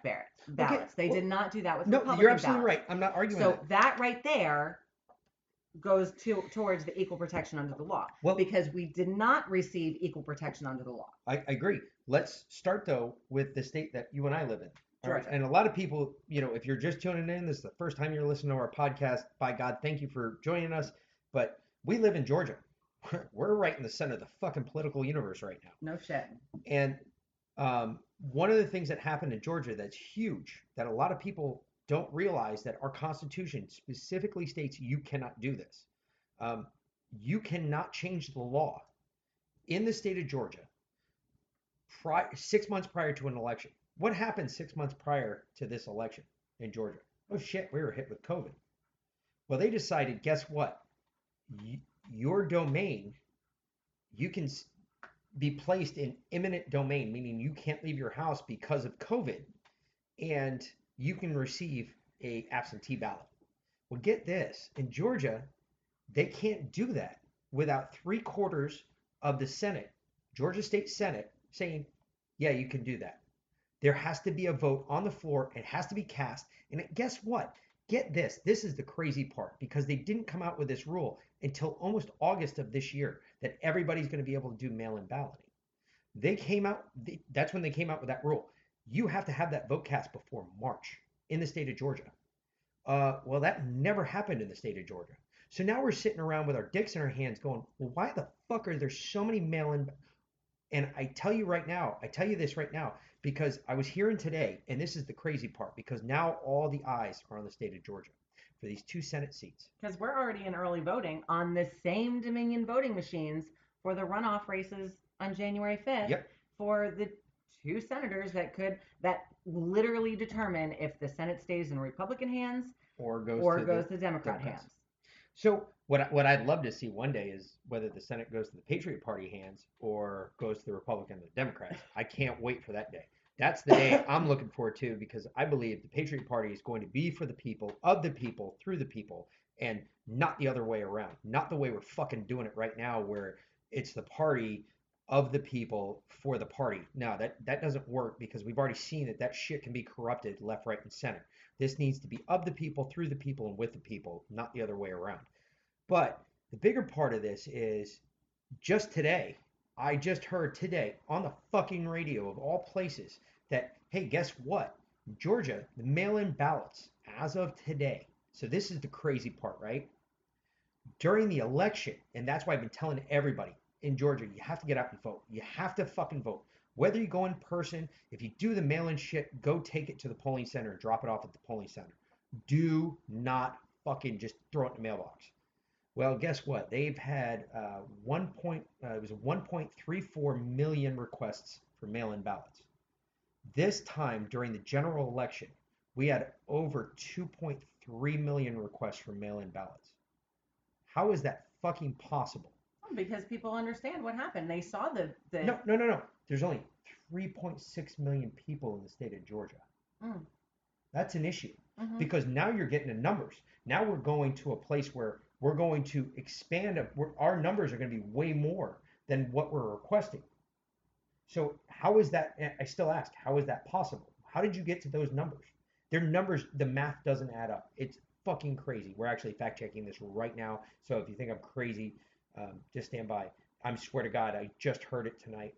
ballots. they
well,
did not do that with
No,
Republican
you're absolutely
ballots.
right. I'm not arguing
So
that.
that right there goes to towards the equal protection under the law
Well-
because we did not receive equal protection under the law.
I, I agree. Let's start though with the state that you and I live in. Right? And a lot of people, you know, if you're just tuning in, this is the first time you're listening to our podcast. By God, thank you for joining us. But we live in Georgia. <laughs> We're right in the center of the fucking political universe right now.
No shit.
And um, one of the things that happened in Georgia that's huge that a lot of people don't realize that our Constitution specifically states you cannot do this. Um, you cannot change the law in the state of Georgia six months prior to an election. What happened six months prior to this election in Georgia? Oh shit, we were hit with COVID. Well, they decided, guess what? Y- your domain you can be placed in imminent domain, meaning you can't leave your house because of COVID, and you can receive a absentee ballot. Well, get this in Georgia, they can't do that without three quarters of the Senate, Georgia State Senate, saying, yeah, you can do that. There has to be a vote on the floor. It has to be cast. And guess what? Get this. This is the crazy part because they didn't come out with this rule until almost August of this year that everybody's going to be able to do mail in balloting. They came out, that's when they came out with that rule. You have to have that vote cast before March in the state of Georgia. Uh, well, that never happened in the state of Georgia. So now we're sitting around with our dicks in our hands going, well, why the fuck are there so many mail in? And I tell you right now, I tell you this right now, because I was hearing today, and this is the crazy part, because now all the eyes are on the state of Georgia for these two Senate seats.
Because we're already in early voting on the same Dominion voting machines for the runoff races on January 5th
yep.
for the two senators that could that literally determine if the Senate stays in Republican hands
or goes
or
to
goes
the
to Democrat
Democrats.
hands.
So what what I'd love to see one day is whether the Senate goes to the Patriot Party hands or goes to the Republican and the Democrats. I can't wait for that day. That's the day I'm looking forward to because I believe the Patriot Party is going to be for the people, of the people, through the people, and not the other way around. Not the way we're fucking doing it right now, where it's the party of the people for the party. No, that that doesn't work because we've already seen that that shit can be corrupted left, right, and center. This needs to be of the people, through the people, and with the people, not the other way around. But the bigger part of this is just today, I just heard today on the fucking radio of all places that, hey, guess what? Georgia, the mail in ballots as of today. So this is the crazy part, right? During the election, and that's why I've been telling everybody in Georgia, you have to get out and vote. You have to fucking vote. Whether you go in person, if you do the mail in shit, go take it to the polling center and drop it off at the polling center. Do not fucking just throw it in the mailbox. Well, guess what? They've had uh, one point. Uh, it was 1.34 million requests for mail-in ballots. This time during the general election, we had over 2.3 million requests for mail-in ballots. How is that fucking possible?
Because people understand what happened. They saw the, the...
No, no, no, no. There's only 3.6 million people in the state of Georgia.
Mm.
That's an issue
Mhm.
because now you're getting the numbers. Now we're going to a place where we're going to expand. Our numbers are going to be way more than what we're requesting. So how is that? I still ask, how is that possible? How did you get to those numbers? Their numbers, the math doesn't add up. It's fucking crazy. We're actually fact checking this right now. So if you think I'm crazy, um, just stand by. I swear to God, I just heard it tonight.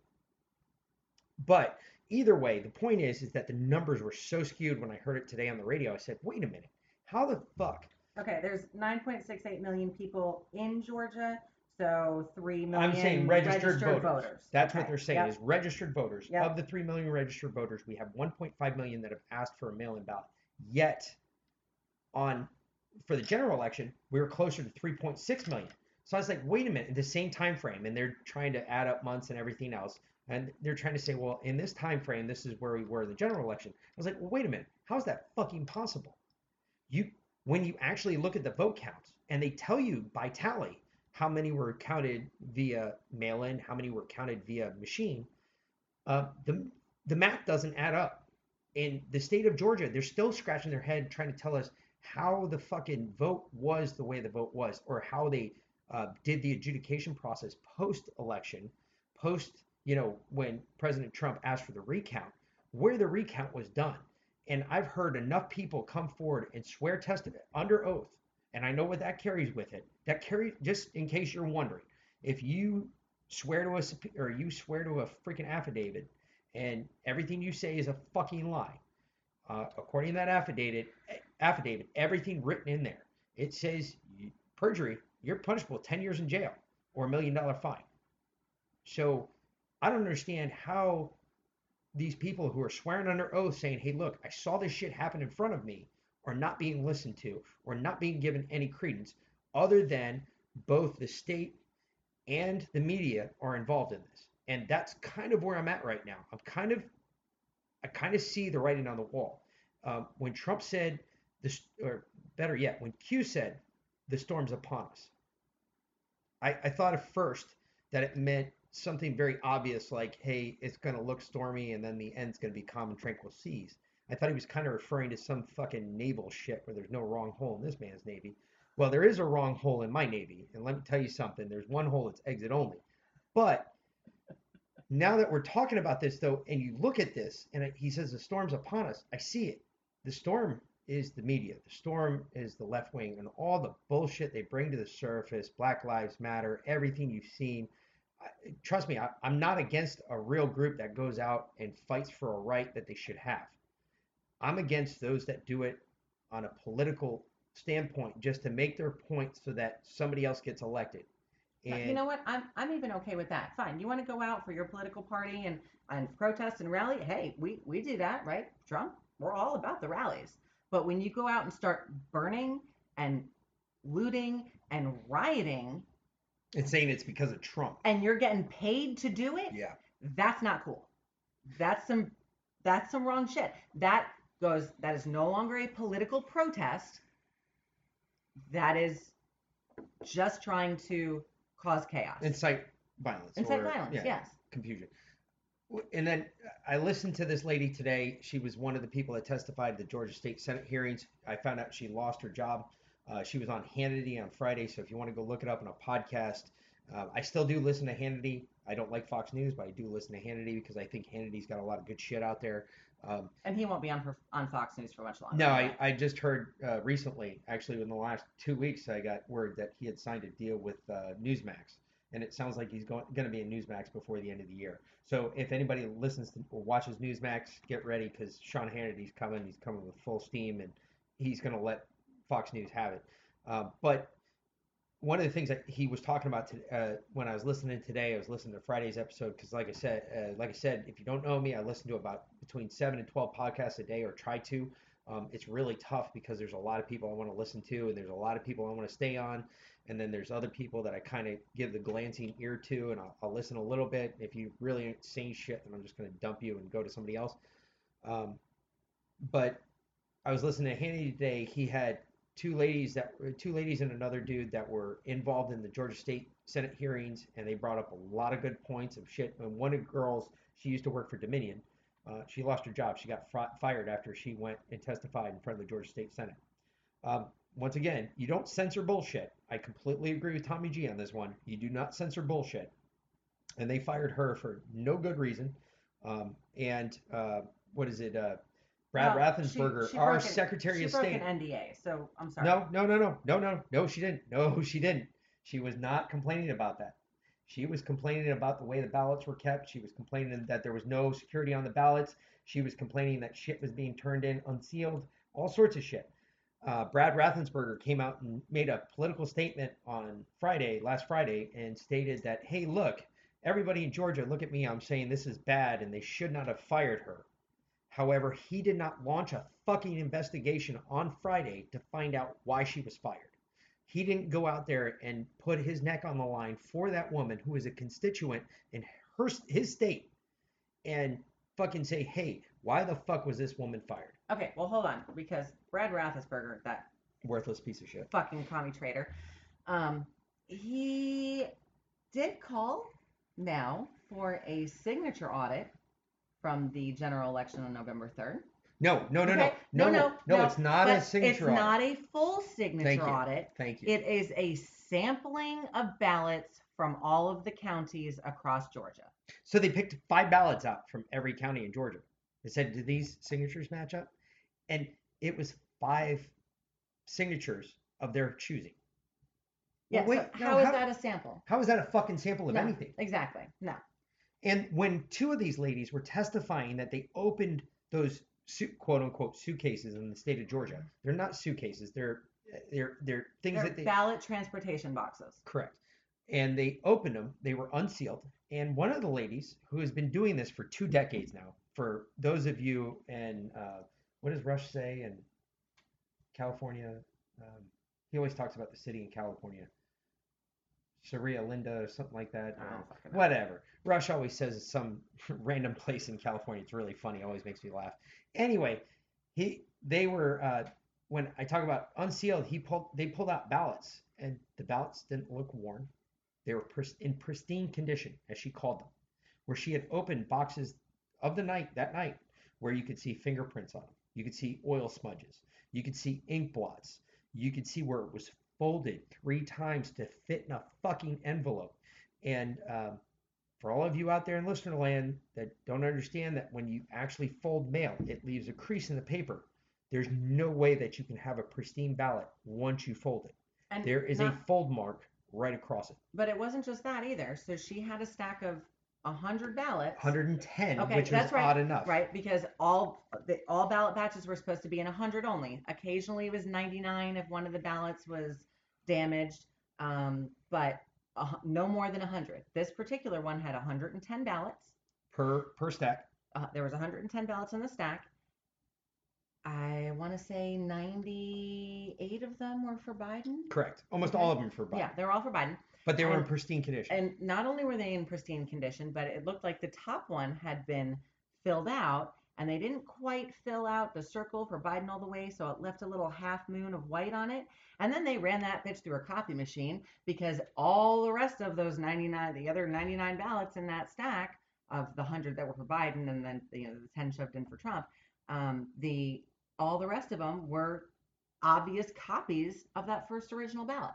But either way, the point is, is that the numbers were so skewed when I heard it today on the radio. I said, wait a minute, how the fuck?
Okay, there's 9.68 million people in Georgia, so 3 million
I'm saying registered, voters.
voters.
That's
Okay,
what they're saying
yep.
is registered voters.
Yep.
Of the 3 million registered voters, we have 1.5 million that have asked for a mail-in ballot. Yet on for the general election, we were closer to 3.6 million. So I was like, wait a minute, in the same time frame, and they're trying to add up months and everything else. And they're trying to say, well, in this time frame, this is where we were in the general election. I was like, well, wait a minute, how is that fucking possible? You when you actually look at the vote count and they tell you by tally how many were counted via mail-in, how many were counted via machine, uh, the the math doesn't add up. In the state of Georgia, they're still scratching their head trying to tell us how the fucking vote was the way the vote was, or how they uh, did the adjudication process post-election, post you know when President Trump asked for the recount, where the recount was done. And I've heard enough people come forward and swear testament under oath, and I know what that carries with it. That carries just in case you're wondering, if you swear to a or you swear to a freaking affidavit, and everything you say is a fucking lie. Uh, according to that affidavit, affidavit, everything written in there, it says perjury. You're punishable 10 years in jail or a million dollar fine. So I don't understand how these people who are swearing under oath saying, hey, look, I saw this shit happen in front of me, are not being listened to or not being given any credence other than both the state and the media are involved in this. And that's kind of where I'm at right now. I'm kind of, I kind of see the writing on the wall. Um, when Trump said this, or better yet, when Q said the storm's upon us, I, I thought at first that it meant something very obvious, like, hey, it's going to look stormy and then the end's going to be calm and tranquil seas. I thought he was kind of referring to some fucking naval shit where there's no wrong hole in this man's Navy. Well, there is a wrong hole in my Navy. And let me tell you something there's one hole that's exit only. But now that we're talking about this, though, and you look at this, and he says the storm's upon us, I see it. The storm is the media. The storm is the left wing and all the bullshit they bring to the surface. Black Lives Matter, everything you've seen. Trust me, I, I'm not against a real group that goes out and fights for a right that they should have. I'm against those that do it on a political standpoint just to make their point so that somebody else gets elected.
Uh, and you know what? I'm I'm even okay with that. Fine. You want to go out for your political party and and protest and rally? Hey, we we do that, right? Trump, we're all about the rallies. But when you go out and start burning and looting and rioting
and saying it's because of Trump
and you're getting paid to do it,
yeah.
That's not cool. That's some that's some wrong shit. That goes that is no longer a political protest. That is just trying to cause chaos.
Incite violence.
Incite or, violence, yeah, yes.
Confusion. And then I listened to this lady today. She was one of the people that testified at the Georgia State Senate hearings. I found out she lost her job. Uh, she was on Hannity on Friday. So if you want to go look it up on a podcast, uh, I still do listen to Hannity. I don't like Fox News, but I do listen to Hannity because I think Hannity's got a lot of good shit out there. Um,
and he won't be on on Fox News for much longer.
No, I, I just heard uh, recently, actually, in the last two weeks, I got word that he had signed a deal with uh, Newsmax, and it sounds like he's going going to be in Newsmax before the end of the year. So if anybody listens to or watches Newsmax, get ready because Sean Hannity's coming. He's coming with full steam, and he's going to let Fox News have it. Uh, but one of the things that he was talking about to, uh, when I was listening today, I was listening to Friday's episode because, like I said, uh, like I said, if you don't know me, I listen to about between seven and twelve podcasts a day, or try to. Um, it's really tough because there's a lot of people I want to listen to, and there's a lot of people I want to stay on, and then there's other people that I kind of give the glancing ear to, and I'll, I'll, listen a little bit. If you really ain't saying shit, then I'm just going to dump you and go to somebody else. Um, but I was listening to Hannity today. He had two ladies that two ladies and another dude that were involved in the Georgia State Senate hearings, and they brought up a lot of good points of shit. And one of the girls, she used to work for Dominion. Uh, she lost her job. She got fr- fired after she went and testified in front of the Georgia State Senate. Um, once again, you don't censor bullshit. I completely agree with Tommy G on this one. You do not censor bullshit. And they fired her for no good reason. Um, and uh, what is it? Uh, Brad well, Raffensperger, she, she our Secretary
an,
of State.
an NDA, so I'm sorry.
No, no, no, no, no, no, no. She didn't. No, <laughs> she didn't. She was not complaining about that. She was complaining about the way the ballots were kept. She was complaining that there was no security on the ballots. She was complaining that shit was being turned in unsealed. All sorts of shit. Uh, Brad Raffensperger came out and made a political statement on Friday, last Friday, and stated that, hey, look, everybody in Georgia, look at me. I'm saying this is bad, and they should not have fired her. However, he did not launch a fucking investigation on Friday to find out why she was fired. He didn't go out there and put his neck on the line for that woman who is a constituent in her his state and fucking say, "Hey, why the fuck was this woman fired?"
Okay, well hold on because Brad Raffensperger, that
worthless piece of shit,
fucking commie traitor, um, he did call now for a signature audit from the general election on November 3rd.
No, no, no, okay. no, no, no, no, no, It's not a signature
It's audit. not a full signature
Thank
audit.
Thank you.
It is a sampling of ballots from all of the counties across Georgia.
So they picked five ballots out from every county in Georgia. They said, "Do these signatures match up?" And it was five signatures of their choosing.
Yeah. Well, wait, so how is that a sample?
How is that a fucking sample of
no,
anything?
Exactly. No.
And when two of these ladies were testifying that they opened those quote unquote suitcases in the state of Georgia, they're not suitcases. They're they're they're things
they're
that they
ballot transportation boxes.
Correct. And they opened them. They were unsealed. And one of the ladies who has been doing this for two decades now, for those of you in uh, what does Rush say in California? Um, he always talks about the city in California. Sharia Linda or something like that. Whatever. Rush always says it's some <laughs> random place in California. It's really funny. It always makes me laugh. Anyway, he they were uh, when I talk about unsealed. He pulled they pulled out ballots and the ballots didn't look worn. They were in pristine condition, as she called them, where she had opened boxes of the night that night where you could see fingerprints on them. You could see oil smudges. You could see ink blots. You could see where it was folded three times to fit in a fucking envelope. And um, for all of you out there in listener land that don't understand that when you actually fold mail, it leaves a crease in the paper. There's no way that you can have a pristine ballot once you fold it.
And
There is
not-
a fold mark right across it.
But it wasn't just that either. So she had a stack of hundred ballots.
110,
Okay,
which was
that's right,
odd enough.
Right, because all the, all ballot batches were supposed to be in 100 only. Occasionally, it was 99 if one of the ballots was damaged, um, but a no more than 100. This particular one had 110 ballots.
Per per stack.
Uh, there was 110 ballots in the stack. I want to say 98 of them were for Biden.
Correct. Almost
Okay.
all of them for Biden.
Yeah, they were all for Biden.
But they were in pristine condition.
And not only were they in pristine condition, but it looked like the top one had been filled out and they didn't quite fill out the circle for Biden all the way, so it left a little half moon of white on it. And then they ran that bitch through a copy machine because all the rest of those 99, the other 99 ballots in that stack of the 100 that were for Biden and then you know the 10 shoved in for Trump, um, the all the rest of them were obvious copies of that first original ballot.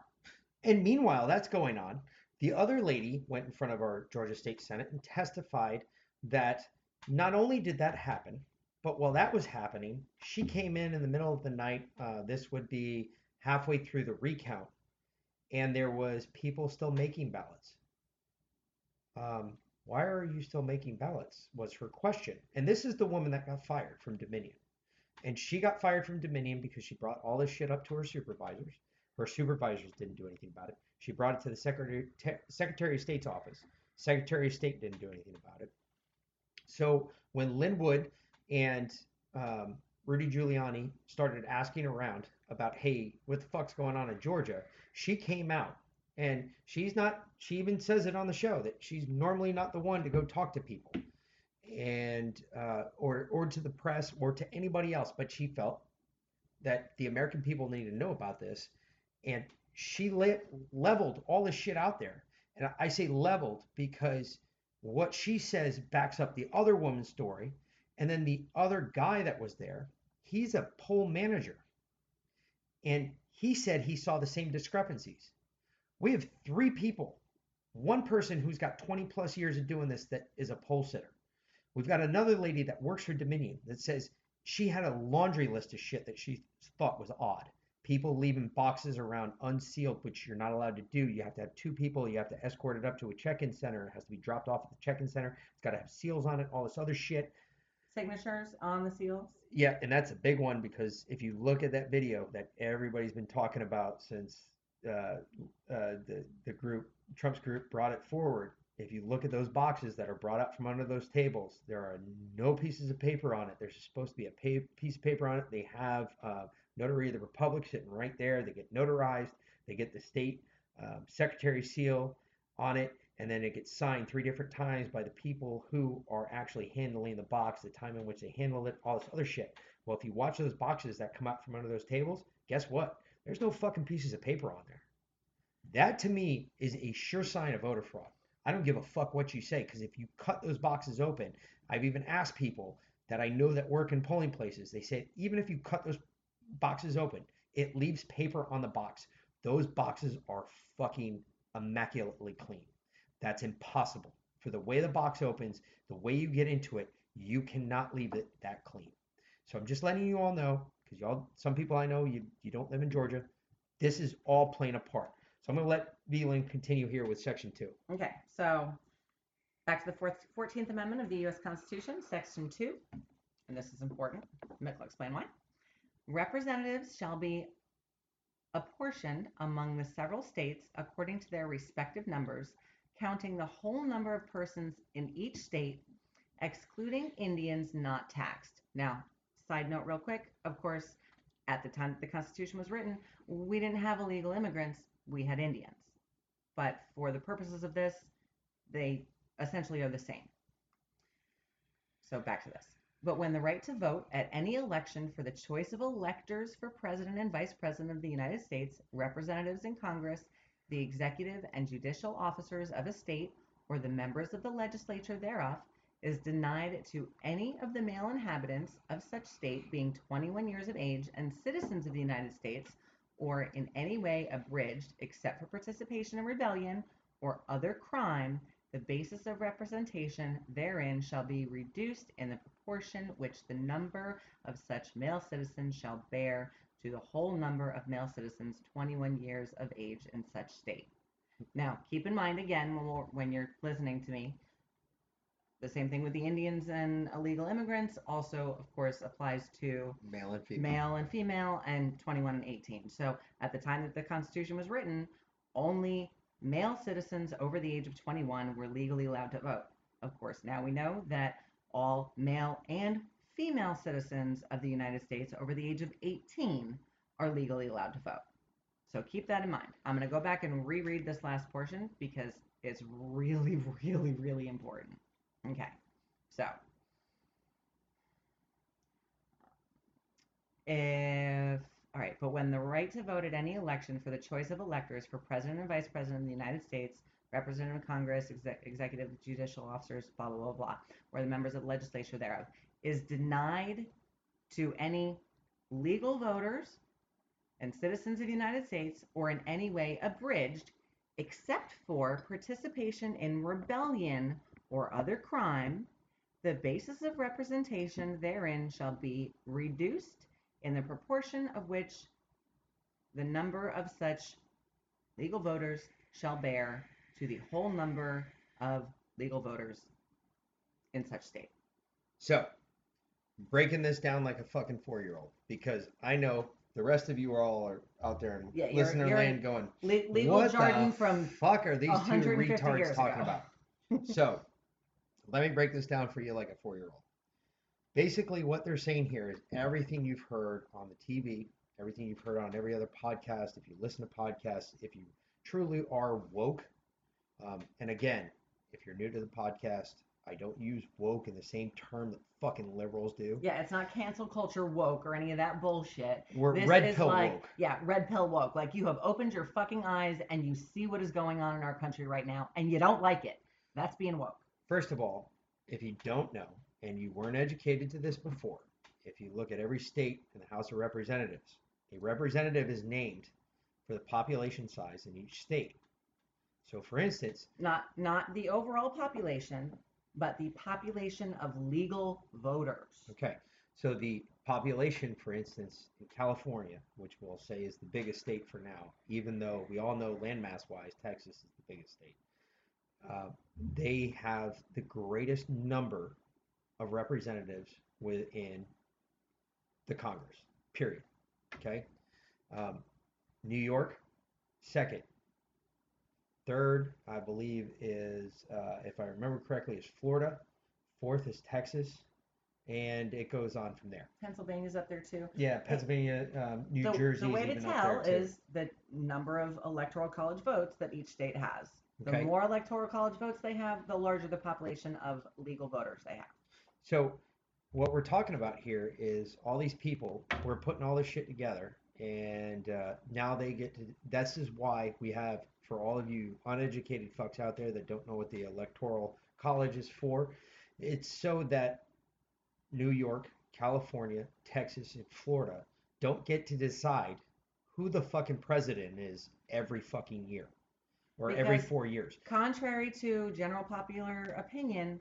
And meanwhile, that's going on. The other lady went in front of our Georgia State Senate and testified that not only did that happen, but while that was happening, she came in in the middle of the night. Uh, this would be halfway through the recount, and there was people still making ballots. Um, why are you still making ballots? Was her question. And this is the woman that got fired from Dominion. And she got fired from Dominion because she brought all this shit up to her supervisors. Her supervisors didn't do anything about it. She brought it to the Secretary, Te- Secretary of State's office. Secretary of State didn't do anything about it. So when Lin Wood and um, Rudy Giuliani started asking around about, hey, what the fuck's going on in Georgia, she came out. And she's not, she even says it on the show that she's normally not the one to go talk to people and uh, or or to the press or to anybody else, but she felt that the American people need to know about this, and she le- leveled all this shit out there. And I say leveled because what she says backs up the other woman's story, and then the other guy that was there, he's a poll manager, and he said he saw the same discrepancies. We have three people, one person who's got 20 plus years of doing this that is a poll sitter. We've got another lady that works for Dominion that says she had a laundry list of shit that she thought was odd. People leaving boxes around unsealed, which you're not allowed to do. You have to have two people. You have to escort it up to a check-in center. It has to be dropped off at the check-in center. It's got to have seals on it. All this other shit.
Signatures on the seals.
Yeah, and that's a big one because if you look at that video that everybody's been talking about since uh, uh, the the group Trump's group brought it forward, if you look at those boxes that are brought up from under those tables, there are no pieces of paper on it. There's supposed to be a pa- piece of paper on it. They have uh, notary of the republic sitting right there. They get notarized. They get the state um, secretary seal on it, and then it gets signed three different times by the people who are actually handling the box, the time in which they handle it, all this other shit. Well, if you watch those boxes that come out from under those tables, guess what? There's no fucking pieces of paper on there. That to me is a sure sign of voter fraud. I don't give a fuck what you say because if you cut those boxes open, I've even asked people that I know that work in polling places. They say even if you cut those boxes open, it leaves paper on the box. Those boxes are fucking immaculately clean. That's impossible. For the way the box opens, the way you get into it, you cannot leave it that clean. So I'm just letting you all know because y'all, some people I know you you don't live in Georgia. This is all playing a part. So I'm going to let VLynn continue here with section two.
Okay, so back to the fourth, 14th Amendment of the U.S. Constitution, Section 2, and this is important. Mic will explain why. Representatives shall be apportioned among the several states according to their respective numbers, counting the whole number of persons in each state, excluding Indians not taxed. Now, side note, real quick, of course, at the time that the Constitution was written, we didn't have illegal immigrants, we had Indians. But for the purposes of this, they essentially are the same. So back to this. But when the right to vote at any election for the choice of electors for president and vice president of the United States, representatives in Congress, the executive and judicial officers of a state or the members of the legislature thereof is denied to any of the male inhabitants of such state being 21 years of age and citizens of the United States or in any way abridged except for participation in rebellion or other crime the basis of representation therein shall be reduced in the proportion which the number of such male citizens shall bear to the whole number of male citizens 21 years of age in such state. Now, keep in mind again when, you're listening to me, the same thing with the Indians and illegal immigrants also, of course, applies to
Male and female.
male and female and 21 and 18. So at the time that the Constitution was written, only male citizens over the age of 21 were legally allowed to vote. Of course, now we know that all male and female citizens of the United States over the age of 18 are legally allowed to vote. So keep that in mind. I'm going to go back and reread this last portion because it's really, <laughs> really, really important. Okay, so if all right, but when the right to vote at any election for the choice of electors for president and vice president of the United States, representative of Congress, exec- executive, judicial officers, blah, blah, blah, blah, or the members of the legislature thereof, is denied to any legal voters and citizens of the United States or in any way abridged, except for participation in rebellion or other crime, the basis of representation therein shall be reduced in the proportion of which the number of such legal voters shall bear to the whole number of legal voters in such state.
So, breaking this down like a fucking four year old because I know the rest of you are all are out there in
Yeah, you're-
listener
you're
land going,
Le- legal
what
jargon
the
from
fuck are these two retards talking
ago."
about? <laughs> so, let me break this down for you like a four year old. Basically, what they're saying here is everything you've heard on the TV, everything you've heard on every other podcast, if you listen to podcasts, if you truly are woke, um, and again, if you're new to the podcast, I don't use woke in the same term that fucking liberals do.
yeah, it's not cancel culture woke or any of that bullshit.
We're
This
red
is
pill
like,
woke.
yeah, red pill woke. Like you have opened your fucking eyes and you see what is going on in our country right now, and you don't like it. That's being woke.
First of all, if you don't know and you weren't educated to this before, if you look at every state in the House of Representatives, a representative is named for the population size in each state. So, for instance,
Not not the overall population, but the population of legal voters.
okay, so the population, for instance, in California, which we'll say is the biggest state for now, even though we all know landmass wise, Texas is the biggest state, uh, they have the greatest number of representatives within the Congress, period. Okay. Um, New York, second. Third, I believe, is, uh, if I remember correctly, is Florida. Fourth is Texas. And it goes on from there.
Pennsylvania's up there too.
Yeah, Pennsylvania, um, New
the,
Jersey.
the way to tell
up there too.
is the number of electoral college votes that each state has. The
Okay.
more electoral college votes they have, the larger the population of legal voters they have.
So, what we're talking about here is all these people. We're putting all this shit together, and uh, now they get to. This is why we have for all of you uneducated fucks out there that don't know what the electoral college is for. It's so that New York, California, Texas, and Florida don't get to decide who the fucking president is every fucking year, or every four years.
Contrary to general popular opinion,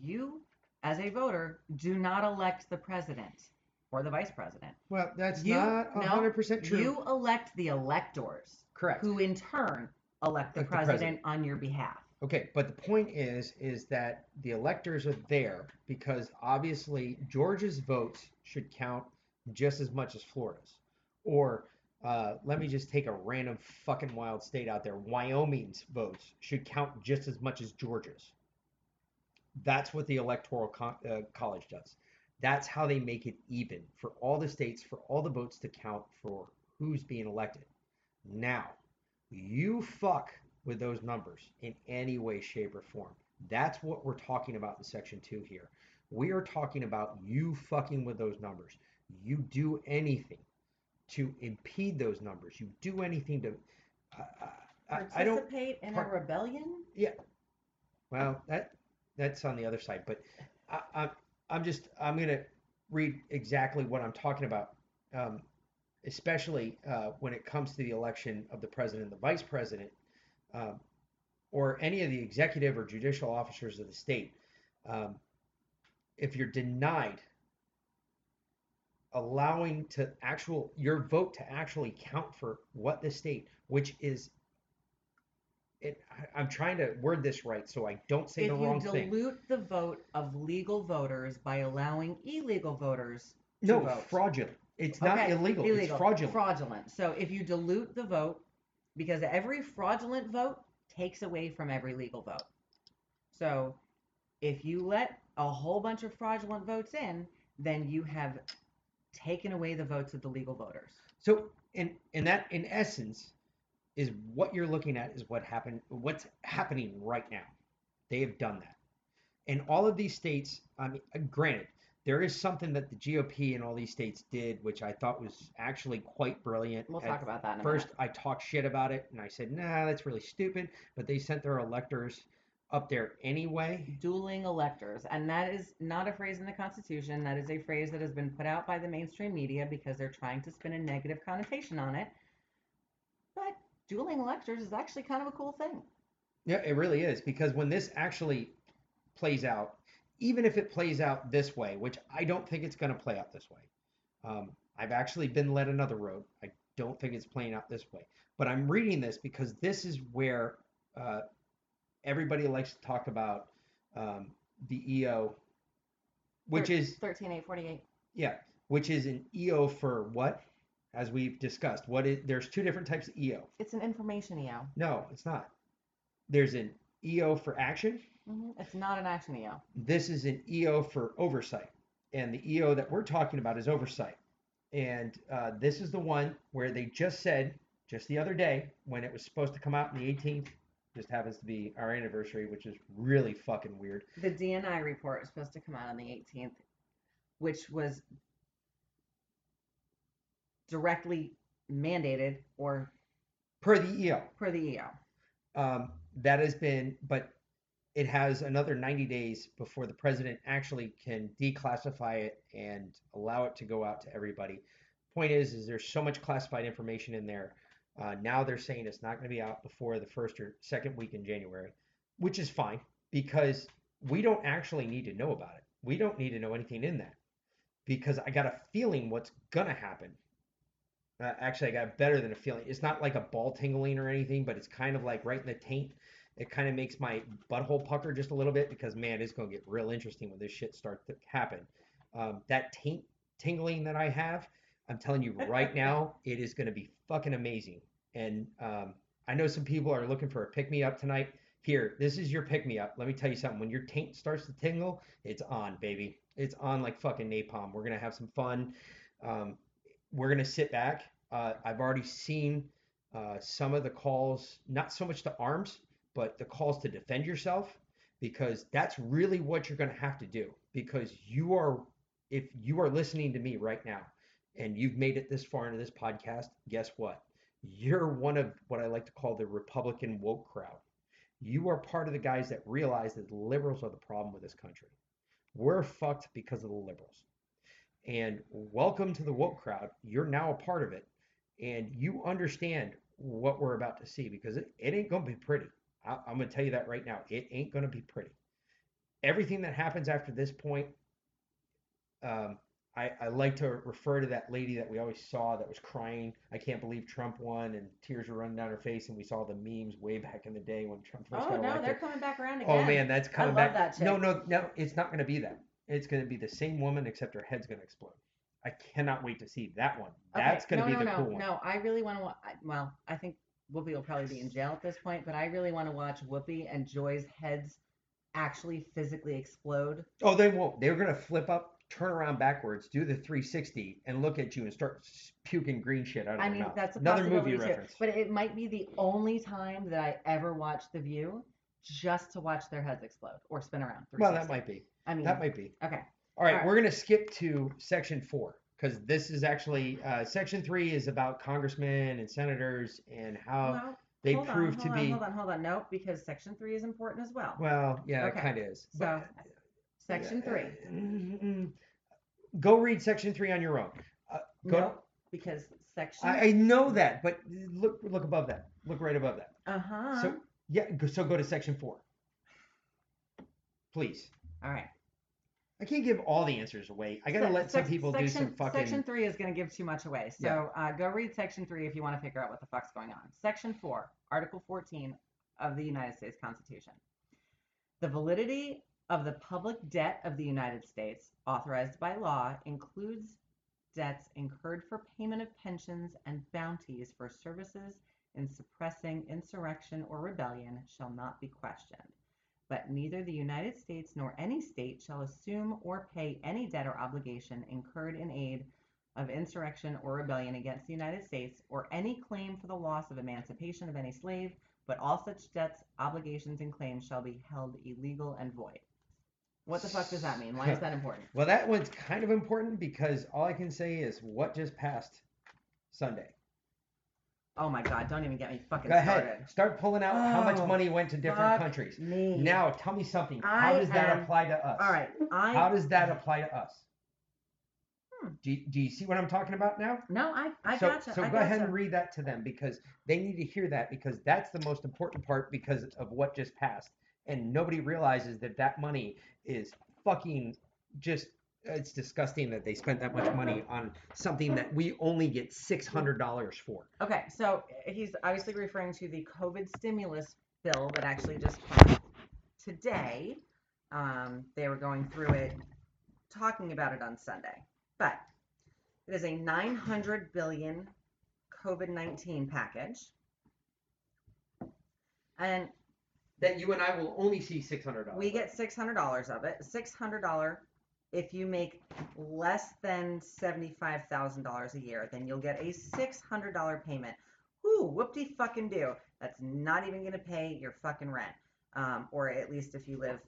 you, as a voter, do not elect the president or the vice president.
Well, that's
You-
not hundred percent true.
You elect the electors,
Correct.
who in turn elect the
the
president,
president.
on your behalf.
Okay, but the point is, is that the electors are there because obviously Georgia's votes should count just as much as Florida's. Or uh, let me just take a random fucking wild state out there. Wyoming's votes should count just as much as Georgia's. That's what the electoral co- uh, college does. That's how they make it even for all the states, for all the votes to count for who's being elected. Now, you fuck with those numbers in any way, shape, or form. That's what we're talking about in section two here. We are talking about you fucking with those numbers. You do anything to impede those numbers. You do anything to I, I, I don't.
Participate in a rebellion. Yeah.
Well, that that's on the other side, but I, I, I'm just I'm gonna read exactly what I'm talking about, um, especially uh, when it comes to the election of the president, the vice president, um, or any of the executive or judicial officers of the state. Um, if you're denied allowing to actual your vote to actually count for what the state, which is it, I, I'm trying to word this right so I don't say
If
the wrong thing.
If you dilute the vote of legal voters by allowing illegal voters to
No,
vote.
fraudulent. It's not
Okay,
illegal. It's fraudulent.
Fraudulent. So if you dilute the vote, because every fraudulent vote takes away from every legal vote. So if you let a whole bunch of fraudulent votes in, then you have taken away the votes of the legal voters.
So, and and that in essence is what you're looking at is what happened. What's happening right now? They have done that, and all of these states. I mean, uh, granted, there is something that the GOP in all these states did, which I thought was actually quite brilliant.
We'll
At
talk about that in a
First. I talked shit about it, and I said, "Nah, that's really stupid." But they sent their electors up there anyway.
Dueling electors. And that is not a phrase in the Constitution. That is a phrase that has been put out by the mainstream media because they're trying to spin a negative connotation on it. But dueling electors is actually kind of a cool thing.
Yeah, it really is because when this actually plays out, even if it plays out this way, which I don't think it's going to play out this way, um, I've actually been led another road. I don't think it's playing out this way, but I'm reading this because this is where uh, everybody likes to talk about um, the EO, which
Thir-
is
13848.
yeah, which is an EO for what? As we've discussed, what is there's two different types of EO.
It's an information EO.
No, it's not. There's an EO for action.
hmm It's not an action EO.
This is an EO for oversight. And the EO that we're talking about is oversight. And uh, this is the one where they just said, just the other day, when it was supposed to come out on the 18th, just happens to be our anniversary, which is really fucking weird.
The DNI report is supposed to come out on the 18th, which was directly mandated or
Per the EO.
per the EO.
Um, that has been, but it has another 90 days before the president actually can declassify it and allow it to go out to everybody. Point is, is there's so much classified information in there. Uh, now they're saying it's not going to be out before the first or second week in January, which is fine because we don't actually need to know about it. We don't need to know anything in that because I got a feeling what's going to happen. Uh, actually, I got better than a feeling. It's not like a ball tingling or anything, but it's kind of like right in the taint. It kind of makes my butthole pucker just a little bit because man, it's gonna get real interesting when this shit starts to happen. Um, that taint tingling that I have, I'm telling you right <laughs> now, it is gonna be fucking amazing. And um, I know some people are looking for a pick me up tonight. Here, this is your pick me up. Let me tell you something. When your taint starts to tingle, it's on, baby. It's on like fucking napalm. We're gonna have some fun. Um, we're gonna sit back. Uh, I've already seen uh, some of the calls, not so much to arms, but the calls to defend yourself, because that's really what you're gonna have to do. Because you are, if you are listening to me right now, and you've made it this far into this podcast, guess what? You're one of what I like to call the Republican woke crowd. You are part of the guys that realize that the liberals are the problem with this country. We're fucked because of the liberals. And welcome to the woke crowd. You're now a part of it. And you understand what we're about to see because it, it ain't going to be pretty. I, I'm going to tell you that right now. It ain't going to be pretty. Everything that happens after this point, um, I, I like to refer to that lady that we always saw that was crying. I can't believe Trump won, and tears were running down her face. And we saw the memes way back in the day when Trump first
Oh
got
no,
elected.
they're coming back around again.
Oh man, that's coming I
love
back.
that
No, no, no. It's not going to be that. It's going to be the same woman, except her head's going to explode. I cannot wait to see that one.
Okay,
That's going to
no,
be
no,
the
no,
cool one.
No, I really want to. Wa- well, I think Whoopi will probably be in jail at this point, but I really want to watch Whoopi and Joy's heads actually physically explode.
Oh, they won't. They're going to flip up, turn around backwards, do the 360, and look at you and start puking green shit out of
I
their
mean,
mouth.
that's a
Another movie
too.
reference.
But it might be the only time that I ever watch The View just to watch their heads explode or spin around.
Well, that might be.
I mean,
That might be.
okay.
All right,
All right.
we're going to skip to section four. because this is actually uh, section three is about congressmen and senators and how
well,
they
hold
prove to
hold
be.
On, hold on, hold on. Nope, because section three is important as well.
Well, yeah,
Okay,
it kind of is.
so,
but-
section three.
Mm, Go read section three on your own. Uh, go.
Nope, because section.
I, I know that, but look look above that. Look right above that.
uh huh.
So yeah, go- so go to section four. Please.
All right.
I can't give all the answers away. I gotta
Se-
let some people do some fucking.
Section three is going to give too much away.
Yeah.
So uh, go read section three if you want to figure out what the fuck's going on. Section four, Article 14 of the United States Constitution. The validity of the public debt of the United States, authorized by law, includes debts incurred for payment of pensions and bounties for services in suppressing insurrection or rebellion shall not be questioned but neither the United States nor any state shall assume or pay any debt or obligation incurred in aid of insurrection or rebellion against the United States or any claim for the loss of emancipation of any slave, but all such debts, obligations, and claims shall be held illegal and void. What the fuck does that mean? Why is that important? <laughs>
Well, that one's kind of important because all I can say is what just passed Sunday.
Oh my god, don't even get me fucking
Go ahead.
started.
Start pulling out how much
Oh,
money went to different
Fuck
countries.
Me.
Now, tell me something. How
I
does that
am-
apply to us?
All right. I
How does that apply to us?
Hmm.
Do, you, do you see what I'm talking about now?
No, I I
so
gotcha.
so
I
go ahead and
gotcha.
read that to them because they need to hear that because that's the most important part because of what just passed. And nobody realizes that that money is fucking just it's disgusting that they spent that much money on something that we only get $600 for.
Okay, so he's obviously referring to the COVID stimulus bill that actually just passed today. Um, they were going through it, talking about it on Sunday. But it is a 900 billion COVID 19 package. And
That you and I will only see $600.
we get $600 of it. $600 if you make less than $75,000 a year, then you'll get a $600 payment. Whoo, whoop-de fucking do. That's not even going to pay your fucking rent. Um, or at least if you live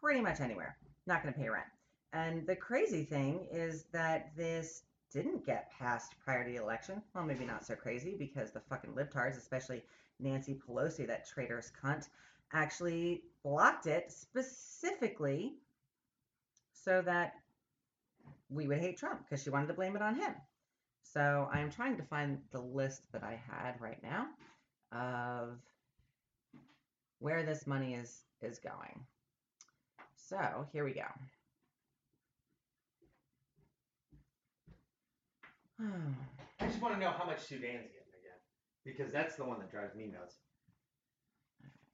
pretty much anywhere, not going to pay rent. And the crazy thing is that this didn't get passed prior to the election. Well, maybe not so crazy because the fucking libtards, especially Nancy Pelosi, that traitorous cunt, actually blocked it specifically so that we would hate Trump because she wanted to blame it on him. So I'm trying to find the list that I had right now of where this money is is going. So here we go. <sighs>
I just want to know how much Sudan's getting again because that's the one that drives me nuts.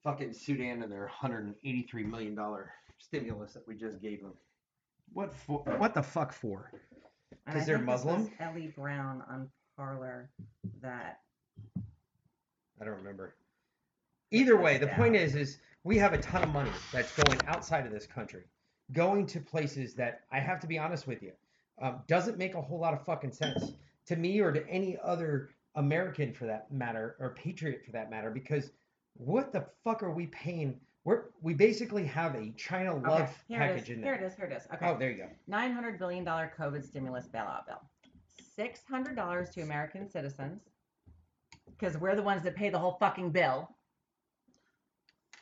Fucking Sudan and their 183 million dollar stimulus that we just gave them. What for? What the fuck for?
Because
they're
think this was
Muslim?
Ellie Brown on Parler that
I don't remember. Either way, the
down.
point is, is we have a ton of money that's going outside of this country, going to places that I have to be honest with you, um, doesn't make a whole lot of fucking sense to me or to any other American for that matter, or patriot for that matter, because what the fuck are we paying? We're we basically have a China love
okay, here
package
it is.
in
Here
there.
it is. Here it is. Okay.
Oh, there you go.
$900 billion COVID stimulus bailout bill. $600 to American citizens, because we're the ones that pay the whole fucking bill.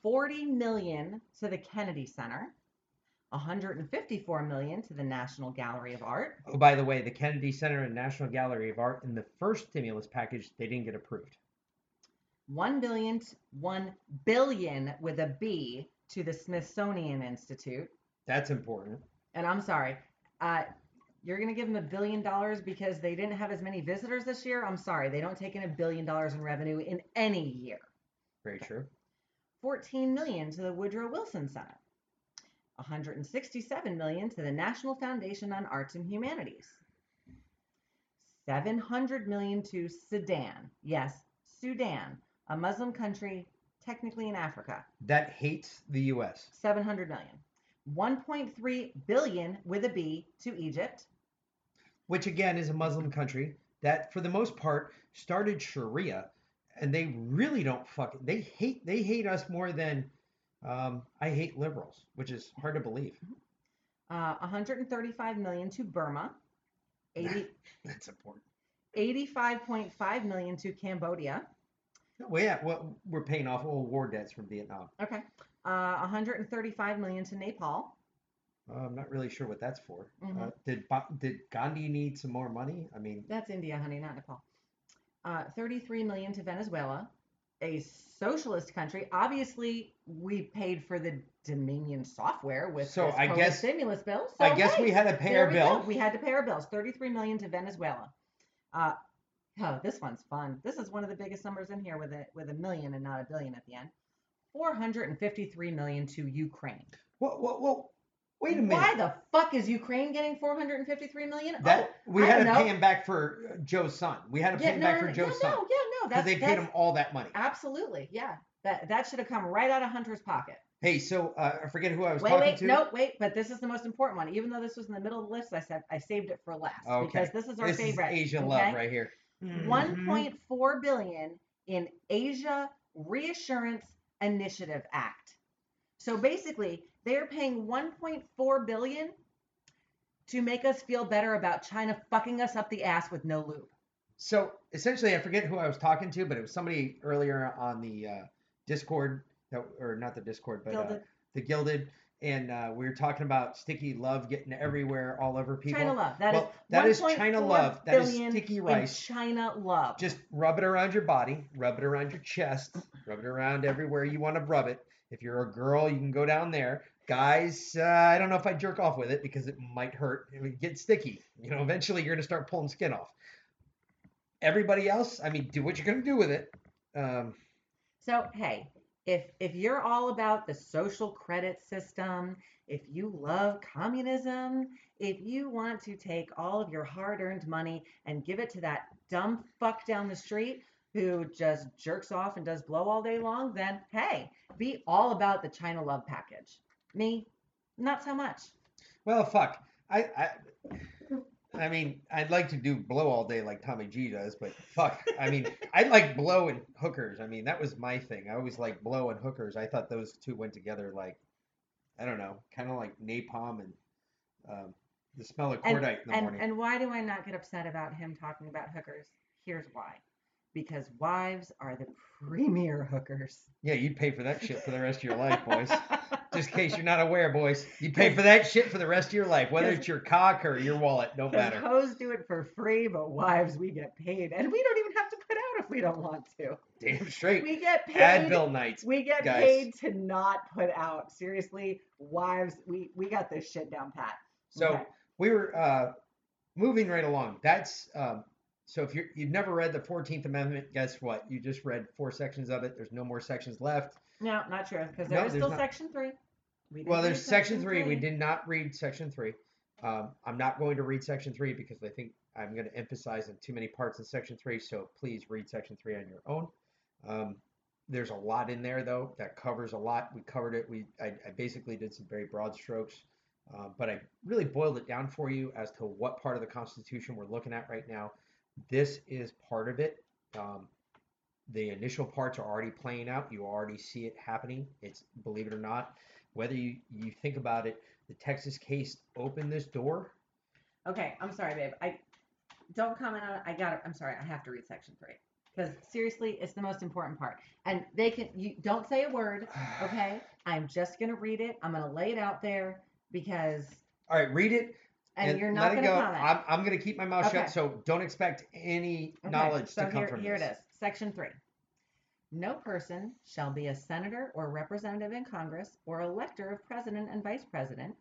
40 million to the Kennedy Center. 154 million to the National Gallery of Art.
Oh, by the way, the Kennedy Center and National Gallery of Art in the first stimulus package they didn't get approved.
1 billion t- 1 billion with a B to the Smithsonian Institute.
That's important.
And I'm sorry, uh, you're going to give them a billion dollars because they didn't have as many visitors this year? I'm sorry, they don't take in a billion dollars in revenue in any year.
Very true.
14 million to the Woodrow Wilson Center. 167 million to the National Foundation on Arts and Humanities. 700 million to Sudan. Yes, Sudan, a Muslim country technically in Africa.
That hates the U.S.
700 million. 1.3 billion with a B to Egypt.
which again is a Muslim country that, for the most part, started Sharia, and they really don't fuck. They hate. They hate us more than um, I hate liberals, which is hard to believe.
Uh, 135 million to Burma. 80, <laughs>
That's important.
85.5 million to Cambodia.
Well, yeah, well, we're paying off old war debts from Vietnam.
Okay. Uh, 135 million to Nepal.
Uh, I'm not really sure what that's for. Uh,
Mhm.
did Ba- did Gandhi need some more money? I mean,
That's India, honey, not Nepal. Uh, 33 million to Venezuela, a socialist country. Obviously, we paid for the Dominion software with
So
this
I guess-
stimulus bills. So
I guess
hey,
we had to pay our
we
bill.
go. We had to pay our bills. 33 million to Venezuela. Oh, this one's fun. This is one of the biggest numbers in here with a with a million and not a billion at the end. 453 million to Ukraine.
Well, well wait a minute.
Why the fuck is Ukraine getting 453 million?
That we
I
had to
don't
pay him back for uh, Joe's son. We had to
oh,
pay
yeah,
him
no,
back
no,
for Joe's
yeah,
son
no, yeah, no.
because they paid him all that money.
absolutely, yeah. That that should have come right out of Hunter's pocket.
Hey, so uh, I forget who I was
Wait,
talking
wait,
to.
no, wait. But this is the most important one. Even though this was in the middle of the list, I said I saved it for last
Okay.
because this is our
this
favorite.
is Asia
okay?
love right here.
Point four billion in Asia Reassurance Initiative Act. So basically, they're paying 1.4 billion to make us feel better about China fucking us up the ass with no lube.
So essentially, I forget who I was talking to, but it was somebody earlier on the uh, Discord, that, or not the Discord, but uh, the Guilded, and uh, we were talking about sticky love getting everywhere, all over people.
China love. That is
well, that is China love. That is sticky rice.
China love.
Just rub it around your body, rub it around your chest, rub it around everywhere you want to rub it. If you're a girl, you can go down there. Guys, uh, I don't know if I jerk off with it because it might hurt. It would get sticky. You know, eventually you're gonna start pulling skin off. Everybody else, I mean, do what you're gonna do with it. Um,
So hey, if if you're all about the social credit system, if you love communism, if you want to take all of your hard-earned money and give it to that dumb fuck down the street who just jerks off and does blow all day long, then hey, be all about the China love package. Me, not so much.
well, fuck. I, I, I mean, I'd like to do blow all day like Tommy G does, but fuck. I mean, I like blow and hookers. I mean, that was my thing. I always like blow and hookers. I thought those two went together like, I don't know, kind of like napalm and um, the smell of
And,
cordite in the
and,
morning.
and why do I not get upset about him talking about hookers? Here's why. Because wives are the <laughs> premier hookers.
yeah, you'd pay for that shit for the rest of your life, boys. <laughs> Just in case you're not aware, boys, you pay for that shit for the rest of your life, whether it's your cock or your wallet, don't matter.
hoes do it for free, but wives we get paid, and we don't even have to put out if we don't want to.
Damn straight.
We get paid.
Advil nights.
We get
guys.
paid to not put out. Seriously, wives, we we got this shit down pat.
So
Okay.
we were uh, moving right along. That's um, so if you're, you've never read the Fourteenth Amendment, guess what? You just read four sections of it. There's no more sections left.
No, not true, because there
No,
is
there's
still
not.
section three. We
Well, there's section three. We did not read section three. Um, I'm not going to read section three because I think I'm going to emphasize on too many parts in section three. So please read section three on your own. Um, there's a lot in there though that covers a lot. We covered it. We I, I basically did some very broad strokes, uh, but I really boiled it down for you as to what part of the Constitution we're looking at right now. This is part of it. Um, the initial parts are already playing out. You already see it happening. It's believe it or not, whether you, you think about it, the Texas case opened this door.
Okay, I'm sorry, babe. I don't comment on it. I got it. I'm sorry. I have to read section three because seriously, it's the most important part. And they can. You don't say a word. <sighs> Okay. I'm just gonna read it. I'm gonna lay it out there because,
All right, read it
and, you're not
it
gonna
go.
comment.
I'm, I'm going to keep my mouth
Okay.
shut, so don't expect any
Okay,
knowledge
so
to come
here,
from
here
this.
it is. Section three. No person shall be a senator or representative in Congress or elector of president and vice president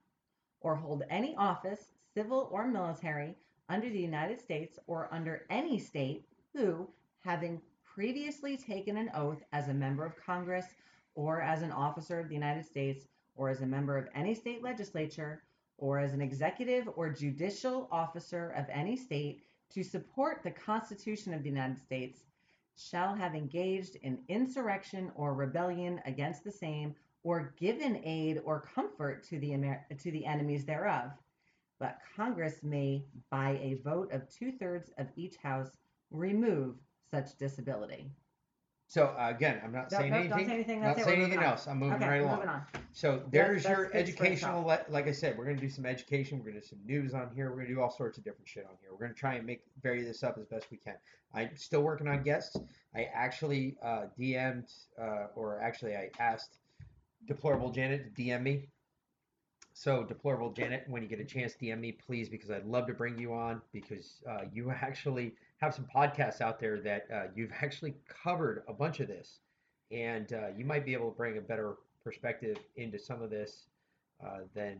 or hold any office, civil or military, under the United States or under any state who, having previously taken an oath as a member of Congress or as an officer of the United States or as a member of any state legislature or as an executive or judicial officer of any state to support the Constitution of the United States shall have engaged in insurrection or rebellion against the same or given aid or comfort to the Amer- to the enemies thereof. But Congress may by a vote of two-thirds of each house remove such disability
So uh, again, I'm not saying anything.
don't say anything.
not
That's it.
saying anything
on.
else. I'm moving
okay,
right along.
moving on.
So there's
that's
your
good
educational. le- Like I said, we're gonna do some education. We're gonna do some news on here. We're gonna do all sorts of different shit on here. We're gonna try and make vary this up as best we can. I'm still working on guests. I actually uh, DM'd, uh, or actually I asked Deplorable Janet to DM me. So Deplorable Janet, when you get a chance, DM me please because I'd love to bring you on because uh, you <laughs> actually have some podcasts out there that uh, you've <laughs> actually covered a bunch of this, and uh, you might be able to bring a better perspective into some of this uh, than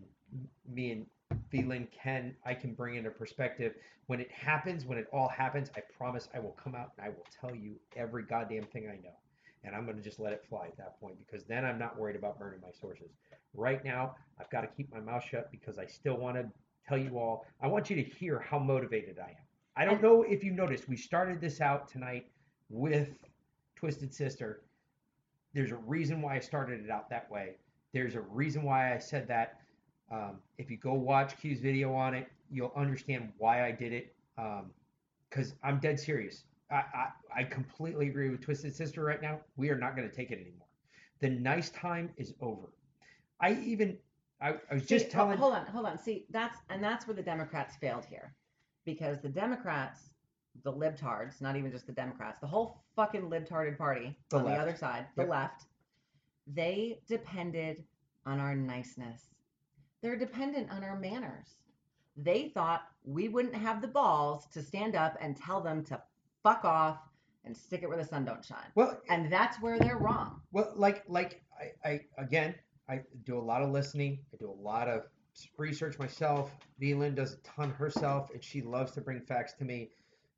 me and VLynn can. I can bring in a perspective when it happens, when it all happens. I promise I will come out and I will tell you every goddamn thing I know, and I'm gonna just let it fly at that point because then I'm not worried about burning my sources. Right now, I've got to keep my mouth shut because I still want to tell you all. I want you to hear how motivated I am. I don't know if you noticed. We started this out tonight with Twisted Sister. There's a reason why I started it out that way. There's a reason why I said that. Um, if you go watch Q's video on it, you'll understand why I did it. Because I'm dead serious. I, I, I completely agree with Twisted Sister right now. We are not going to take it anymore. The nice time is over. I even, I, I was just
oh,
telling.
hold on, hold on. See, that's and that's where the Democrats failed here, because the Democrats, the libtards, not even just the Democrats, the whole fucking libtarded party
The
on
left.
the other side, the
Yep.
left, they depended on our niceness. They're dependent on our manners. They thought we wouldn't have the balls to stand up and tell them to fuck off and stick it where the sun don't shine.
Well,
And that's where they're wrong.
Well, like like I, I again I do a lot of listening. I do a lot of research myself. VLynn does a ton herself, and she loves to bring facts to me.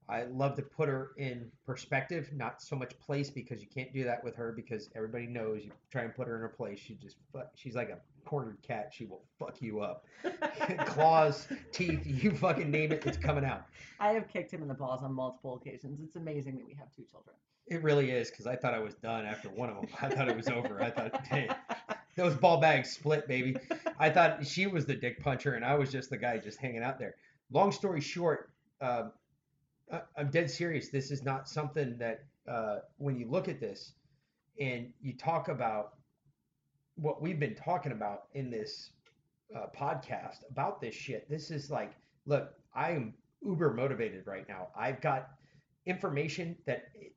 I love to put her in perspective, not so much place, because you can't do that with her because everybody knows you try and put her in her place. She just she's like a cornered cat. She will fuck you up. <laughs> Claws, teeth, you fucking name it, it's coming out.
I have kicked him in the balls on multiple occasions. It's amazing that we have two children.
It really is because I thought I was done after one of them. I thought it was over. I thought, hey, <laughs> those ball bags split, baby. <laughs> I thought she was the dick puncher and I was just the guy just hanging out there. Long story short, I, I'm dead serious. This is not something that uh, when you look at this and you talk about what we've been talking about in this uh, podcast about this shit, this is like, look, I am uber motivated right now. I've got information that it,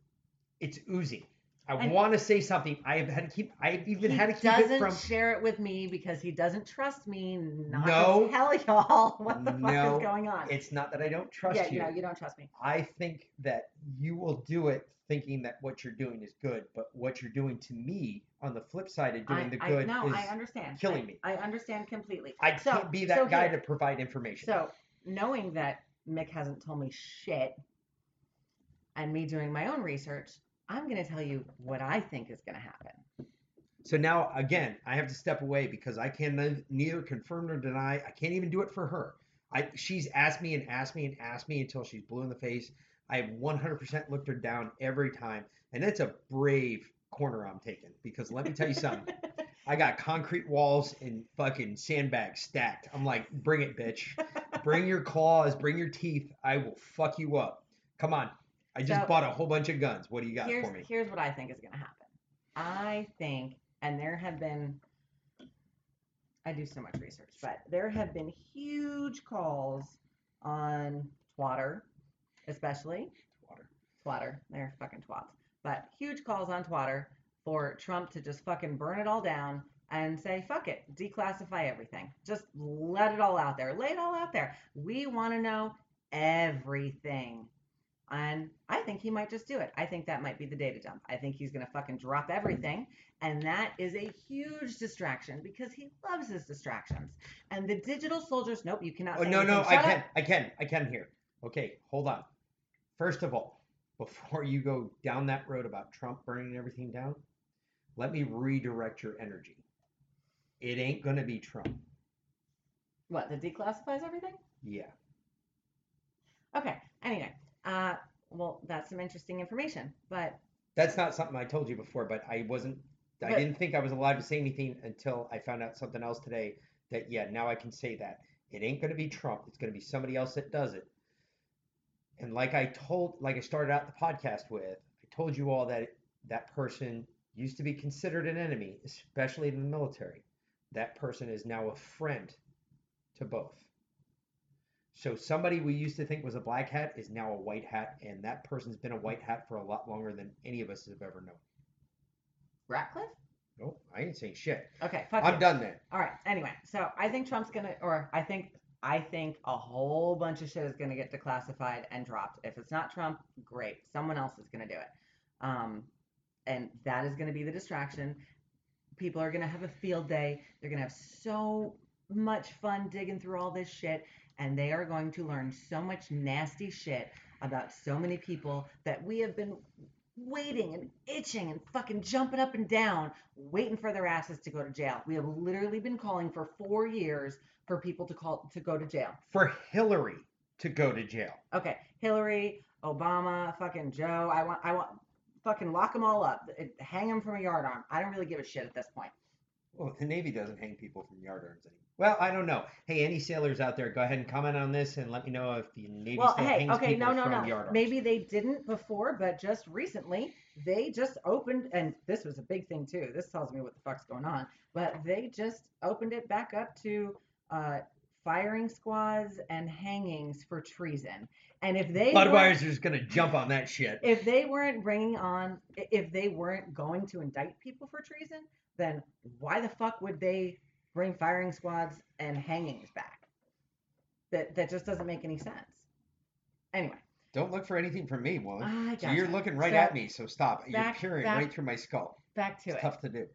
it's oozing. I want to say something. I have had to keep. I've even had to keep it from.
share it with me because he doesn't trust me not
No.
to tell y'all <laughs> what the fuck is going on.
It's not that I don't trust you.
yeah, no, you don't trust me.
I think that you will do it thinking that what you're doing is good, but what you're doing to me on the flip side of doing
I,
the
I,
good
no,
is
I understand.
killing
I,
me.
I understand completely.
I
So-
can't be that
so
guy
here-
to provide information.
So, knowing that Mic hasn't told me shit and me doing my own research, I'm going to tell you what I think is going to happen.
So now again, I have to step away because I can ne- neither confirm nor deny. I can't even do it for her. I she's asked me and asked me and asked me until she's blue in the face. I have 100% looked her down every time, and that's a brave corner I'm taking because let me tell you something. <laughs> I got concrete walls and fucking sandbags stacked. I'm like, bring it, bitch. Bring your claws, bring your teeth. I will fuck you up. Come on. I just
So-
bought a whole bunch of guns. What do you got for me?
Here's what I think is going to happen. I think, and there have been, I do so much research, but there have been huge calls on Twatter, especially
Water.
Twatter. They're fucking twats. But huge calls on Twatter for Trump to just fucking burn it all down and say, fuck it, declassify everything. Just let it all out there. Lay it all out there. We want to know everything. And I think he might just do it. I think that might be the data dump. I think he's going to fucking drop everything. And that is a huge distraction because he loves his distractions. And the digital soldiers, nope, you cannot
Oh no,
anything.
no, I
Shut
can. I can, I can hear. Okay, hold on. First of all, before you go down that road about Trump burning everything down, let me redirect your energy. It ain't gonna be Trump.
What, that declassifies everything?
Yeah.
Okay. Anyway, uh, well, that's some interesting information. But
That's not something I told you before, but I wasn't I didn't think I was allowed to say anything until I found out something else today that yeah, now I can say that. It ain't gonna be Trump, it's gonna be somebody else that does it. And like I told like I started out the podcast with, I told you all that that person used to be considered an enemy, especially in the military. That person is now a friend to both. So somebody we used to think was a black hat is now a white hat, and that person's been a white hat for a lot longer than any of us have ever known.
Ratcliffe?
Nope, I ain't saying shit.
Okay, fuck
I'm done then.
All right. Anyway, so I think Trump's gonna, or I think, I think a whole bunch of shit is gonna get declassified and dropped. If it's not Trump, great. Someone else is gonna do it. Um, and that is gonna be the distraction. People are gonna have a field day. They're gonna have so much fun digging through all this shit, and they are going to learn so much nasty shit about so many people that we have been waiting and itching and fucking jumping up and down, waiting for their asses to go to jail. We have literally been calling for four years for people to call to go to jail.
For Hillary to go to jail.
Okay, Hillary, Obama, fucking Joe. I want, I want, fucking lock them all up, hang them from a yardarm. I don't really give a shit at this point.
Well, the Navy doesn't hang people from yardarms anymore. Well, I don't know. Hey, any sailors out there, go ahead and comment on this and let me know if the Navy
well,
still
hey,
hangs
okay,
people
no, no,
from
no. Maybe they didn't before, but just recently they just opened, and this was a big thing too. This tells me what the fuck's going on. But they just opened it back up to uh, firing squads and hangings for treason. And if they
Budweiser's gonna jump on that shit.
if they weren't bringing on, if they weren't going to indict people for treason, then why the fuck would they bring firing squads and hangings back? That that just doesn't make any sense. Anyway,
Don't look for anything from me, woman. So you're looking right
So,
at me, so stop.
back-
you're peering
back-
right through my skull.
Back to
It's
it.
tough to do.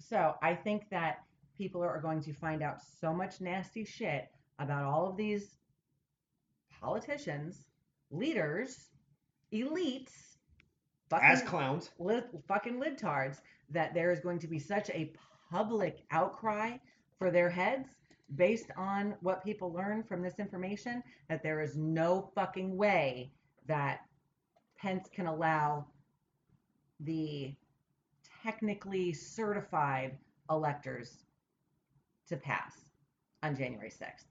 So I think that people are going to find out so much nasty shit about all of these politicians, leaders, elites,
As
fucking,
clowns.
li- fucking libtards, that there is going to be such a public outcry for their heads based on what people learn from this information that there is no fucking way that Pence can allow the technically certified electors to pass on January 6th.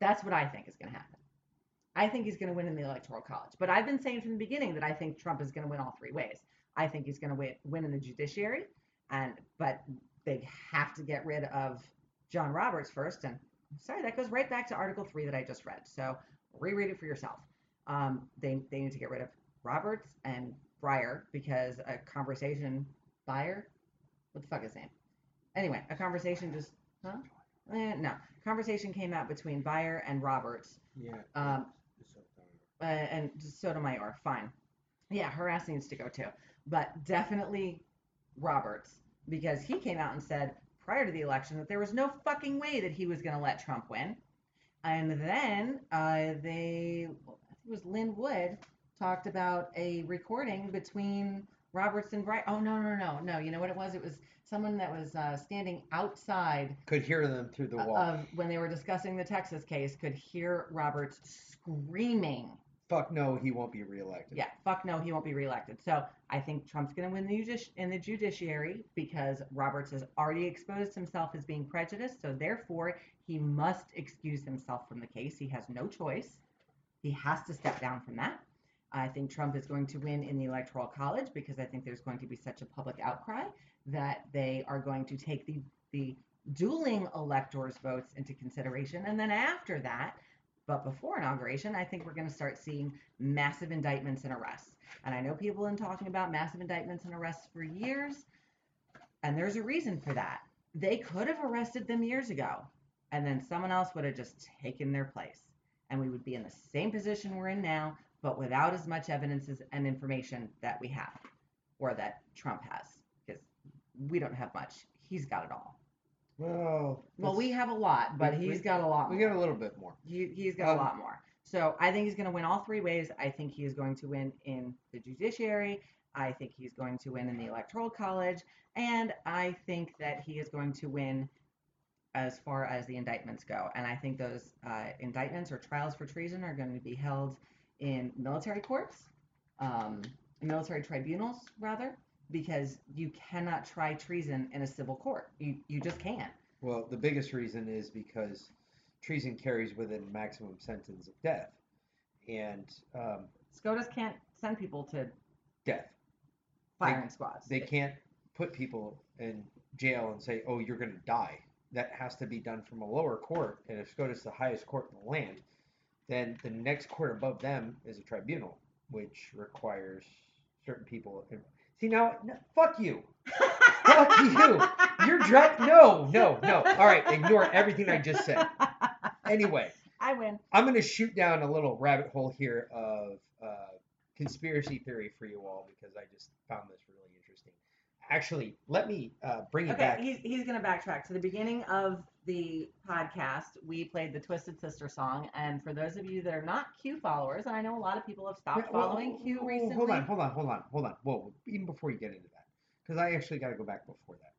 That's what I think is going to happen. I think he's going to win in the electoral college. But I've been saying from the beginning that I think Trump is going to win all three ways. I think he's going to win, win in the judiciary, and but they have to get rid of John Roberts first. And sorry, that goes right back to Article Three that I just read. So reread it for yourself. Um, they they need to get rid of Roberts and Breyer because a conversation Breyer, what the fuck is his name? Anyway, a conversation just huh? Eh, no, conversation came out between Breyer and Roberts
Yeah.
um, uh, and Sotomayor, fine. Yeah, harass needs to go too. But definitely Roberts, because he came out and said prior to the election that there was no fucking way that he was going to let Trump win. And then uh, they, I think it was Lin Wood, talked about a recording between Roberts and Breyer. Oh, no, no, no, no. You know what it was? It was someone that was uh, standing outside
Could hear them through the wall.
of when they were discussing the Texas case, could hear Roberts screaming
Fuck no, he won't be reelected.
yeah, fuck no, he won't be reelected. So I think Trump's going to win the judici- in the judiciary because Roberts has already exposed himself as being prejudiced. So therefore, he must excuse himself from the case. He has no choice. He has to step down from that. I think Trump is going to win in the electoral college because I think there's going to be such a public outcry that they are going to take the the dueling electors' votes into consideration, and then after that, but before inauguration, I think we're going to start seeing massive indictments and arrests. And I know people have been talking about massive indictments and arrests for years, and there's a reason for that. They could have arrested them years ago, and then someone else would have just taken their place. And we would be in the same position we're in now, but without as much evidence and information that we have, or that Trump has, because we don't have much. He's got it all.
Well,
Well, we have a lot, but
we-
he's got a lot
we
more.
got a little bit more.
He, he's got
Um,
a lot more. So I think he's going to win all three ways. I think he is going to win in the judiciary. I think he's going to win in the electoral college. And I think that he is going to win as far as the indictments go. And I think those uh, indictments or trials for treason are going to be held in military courts, um, military tribunals, rather, because you cannot try treason in a civil court. You, you just can't.
Well, the biggest reason is because treason carries with it a maximum sentence of death, and um,
SCOTUS can't send people to
death.
firing squads.
They can't put people in jail and say, "Oh, you're going to die." That has to be done from a lower court, and if SCOTUS is the highest court in the land, then the next court above them is a tribunal, which requires certain people. See now, no, fuck you, fuck you. You're drunk. No, no, no. All right, ignore everything I just said. Anyway, <laughs>
I win.
I'm going to shoot down a little rabbit hole here of uh, conspiracy theory for you all because I just found this. Actually, let me uh, bring you
Okay,
back.
he's, he's going to backtrack. To the beginning of the podcast, we played the Twisted Sister song. And for those of you that are not Q followers, and I know a lot of people have stopped following Q recently.
Hold on, hold on, hold on, hold on. Whoa, even before you get into that, because I actually got to go back before that.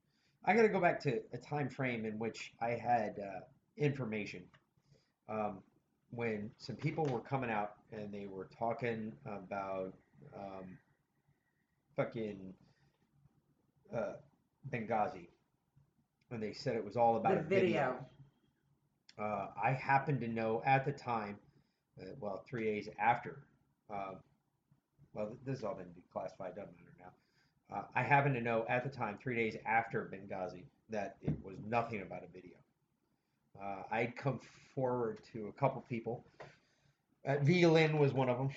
I got to go back to a time frame in which I had uh, information um, when some people were coming out and they were talking about um, fucking uh, Benghazi, and they said it was all about
the
a video.
video.
Uh, I happened to know at the time, uh, well, three days after, uh, well, this has all been declassified, doesn't matter now. Uh, I happened to know at the time, three days after Benghazi, that it was nothing about a video. Uh, I'd come forward to a couple people. Uh, VLynn was one of them.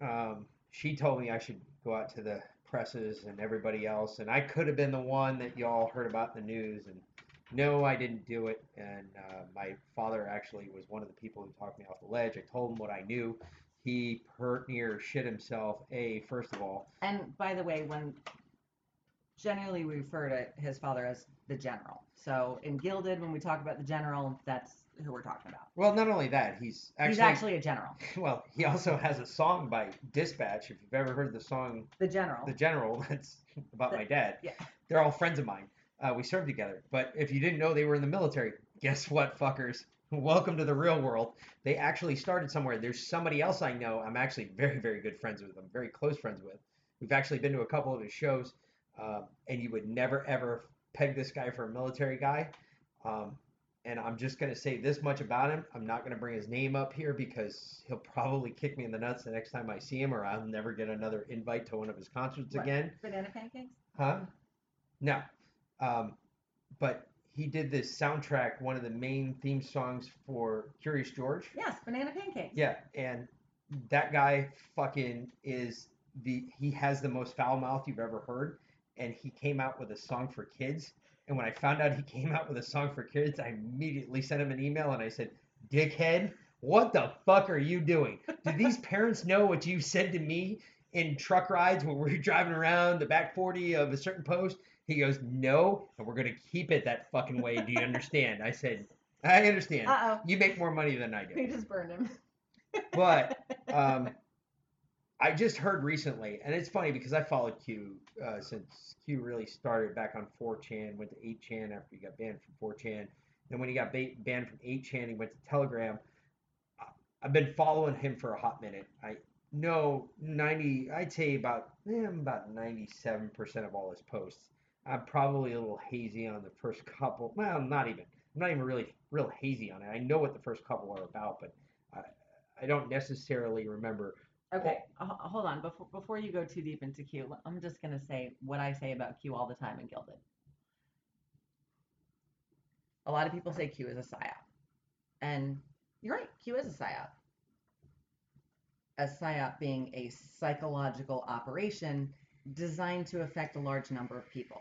Um, she told me I should go out to the presses and everybody else, and I could have been the one that y'all heard about in the news. And no, I didn't do it. And uh, my father actually was one of the people who talked me off the ledge. I told him what I knew. He hurt near shit himself. A first of all,
And by the way, when generally we refer to his father as the general. So in Guilded, when we talk about the general, that's who we're talking about.
well, not only that, he's actually,
He's actually a general. <laughs>
well, he also has a song by Dispatch. If you've ever heard the song
The general.
The General, <laughs> that's about
The-
my dad.
yeah.
They're all friends of mine. Uh, we served together. But if you didn't know they were in the military, guess what, fuckers? <laughs> Welcome to the real world. They actually started somewhere. There's somebody else I know. I'm actually very, very good friends with. I'm very close friends with. We've actually been to a couple of his shows, uh, and you would never ever peg this guy for a military guy. Um, and I'm just going to say this much about him. I'm not going to bring his name up here because he'll probably kick me in the nuts the next time I see him, or I'll never get another invite to one of his concerts
What?
again.
Banana pancakes?
Huh? No. Um, but he did this soundtrack, one of the main theme songs for Curious George.
Yes, banana pancakes.
Yeah, and that guy fucking is the he has the most foul mouth you've ever heard, and he came out with a song for kids. And when I found out he <laughs> came out with a song for kids, I immediately sent him an email and I said, "Dickhead, what the fuck are you doing? Do these <laughs> parents know what you said to me in truck rides when we were <laughs> driving around the back 40 of a certain post?" He goes, "No, and we're gonna keep it that fucking way. Do you understand?" I said, "I understand.
Uh-oh.
You make more money than I do."
We just burned him.
But um, I just heard recently, and it's funny because I followed Q uh, since Q really started back on 4chan, went to 8chan after he got banned from 4chan. Then when he got ba- banned from 8chan, he went to Telegram. I've been following him for a hot minute. I know 90, I'd say about eh, about 97% of all his posts. I'm probably a little hazy on the first couple. Well, not even. I'm not even really real hazy on it. I know what the first couple are about, but I, I don't necessarily remember.
Okay, hold on. Before before you go too deep into Q, I'm just gonna say what I say about Q all the time in Guilded. A lot of people say Q is a psyop, and you're right. Q is a psyop. A psyop being a psychological operation designed to affect a large number of people.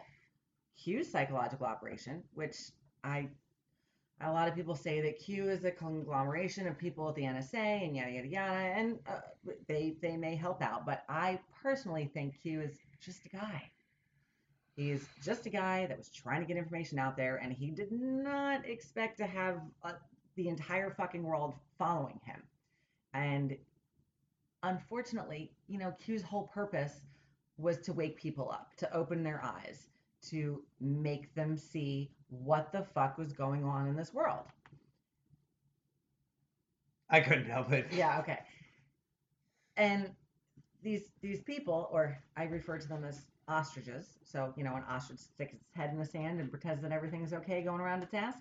Q's psychological operation, which I a lot of people say that Q is a conglomeration of people at the NSA and yada yada yada, and uh, they they may help out, but I personally think Q is just a guy. He's just a guy that was trying to get information out there, and he did not expect to have uh, the entire fucking world following him. And unfortunately, you know, Q's whole purpose was to wake people up, to open their eyes, to make them see what the fuck was going on in this world.
I couldn't help it.
Yeah, okay. And these these people, or I refer to them as ostriches. So you know, an ostrich sticks its head in the sand and pretends that everything's okay going around its ass.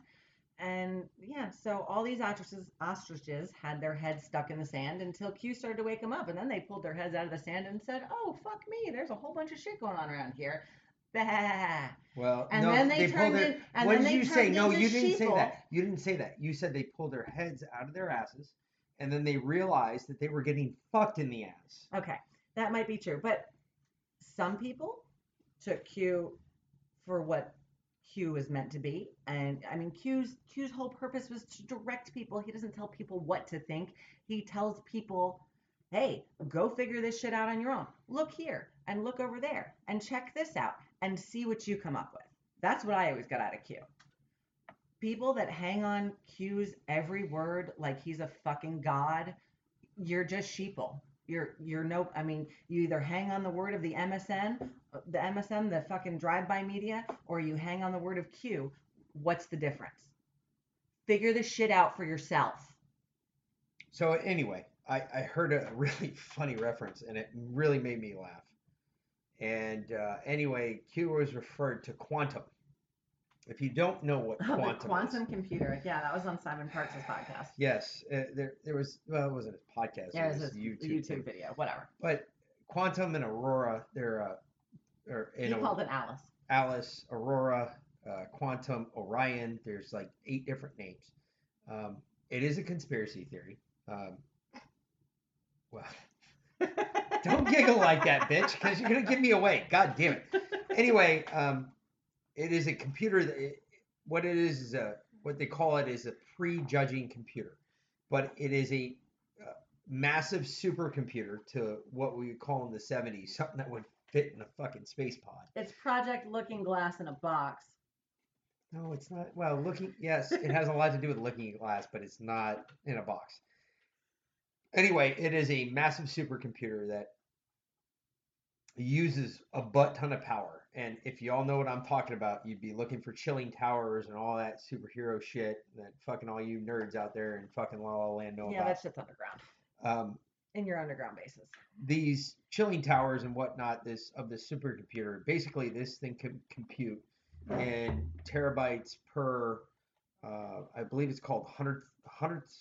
and yeah, so all these ostriches, ostriches had their heads stuck in the sand until Q started to wake them up, and then they pulled their heads out of the sand and said, "Oh fuck me, there's a whole bunch of shit going on around here."
Well,
And
no,
then they
pulled
turned
their.
in- and
what
then
did
they
you say? No, you didn't say that. You didn't say that. You said they pulled their heads out of their asses, and then they realized that they were getting fucked in the ass.
Okay, that might be true, but some people took Q for what Q is meant to be, and I mean Q's Q's whole purpose was to direct people. He doesn't tell people what to think. He tells people, "Hey, go figure this shit out on your own. Look here and look over there and check this out and see what you come up with." That's what I always got out of Q. People that hang on Q's every word like he's a fucking god, you're just sheeple. You're you're no. I mean, you either hang on the word of the MSN, the MSM, the fucking drive-by media, or you hang on the word of Q. What's the difference? Figure this shit out for yourself.
So anyway, I, I heard a <laughs> really funny reference, and it really made me laugh. And uh, anyway, Q was referred to quantum. If you don't know what
Oh,
quantum
quantum
is,
computer. Yeah, that was on Simon Parkes' podcast.
yes, uh, there there was well, it wasn't a podcast,
Yeah,
it
it
was
was
a
a
YouTube,
YouTube,
thing.
video, whatever.
But quantum and aurora, they're uh, or you
called it Alice.
Alice, Aurora, uh, Quantum, Orion. There's like eight different names. Um, it is a conspiracy theory. Um, well, <laughs> don't giggle like that, bitch, because you're gonna give me away. God damn it. Anyway, um, it is a computer. That it, what it is is a what they call it is a pre-judging computer, but it is a uh, massive supercomputer to what we would call in the 70s something that would fit in a fucking space pod.
It's Project Looking Glass in a box.
No, it's not. Well, looking, yes, it has a lot to do with looking glass, but it's not in a box. Anyway, it is a massive supercomputer that uses a butt ton of power. And if you all know what I'm talking about, you'd be looking for chilling towers and all that superhero shit that fucking all you nerds out there in fucking La La Land know
yeah,
about.
that shit's underground.
Um,
In your underground bases.
these chilling towers and whatnot this of this supercomputer basically this thing can compute in terabytes per uh, i believe it's called hundredths hundredths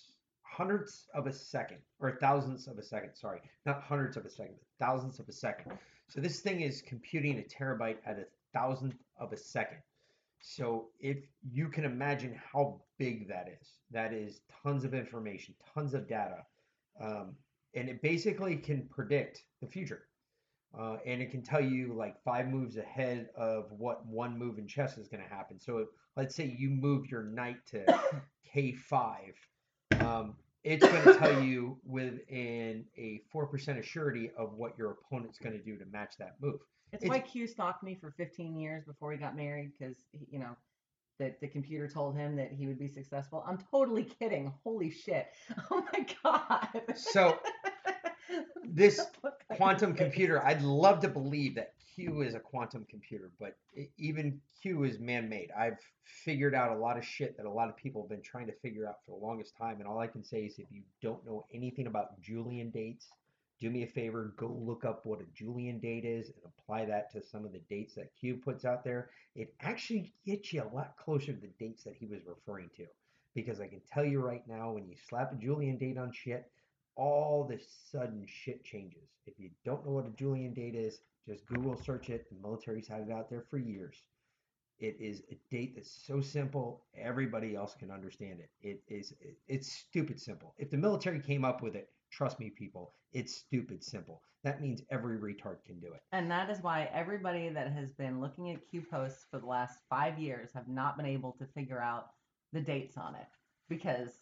hundredths of a second or thousandths of a second sorry not hundreds of a second but thousandths of a second so this thing is computing a terabyte at a thousandth of a second so if you can imagine how big that is that is tons of information tons of data um, and it basically can predict the future. Uh, and it can tell you like five moves ahead of what one move in chess is going to happen. So if, let's say you move your knight to <coughs> k5, um, it's going to tell you within a 4% of surety of what your opponent's going to do to match that move.
It's,
It's-
why Q stalked me for 15 years before he got married because, you know, the, the computer told him that he would be successful. I'm totally kidding. Holy shit. <laughs> Oh my God.
So <laughs> this quantum computer, I'd love to believe that Q is a quantum computer, but even Q is man-made. I've figured out a lot of shit that a lot of people have been trying to figure out for the longest time, and all I can say is if you don't know anything about Julian dates, do me a favor, go look up what a Julian date is and apply that to some of the dates that Q puts out there. It actually gets you a lot closer to the dates that he was referring to. Because I can tell you right now, when you slap a Julian date on shit, all a sudden shit changes. If you don't know what a Julian date is, just Google search it. The military's had it out there for years. It is a date that's so simple, everybody else can understand it. It is it's stupid simple. If the military came up with it, trust me people, it's stupid simple. That means every retard can do it.
And that is why everybody that has been looking at Q posts for the last five years have not been able to figure out the dates on it because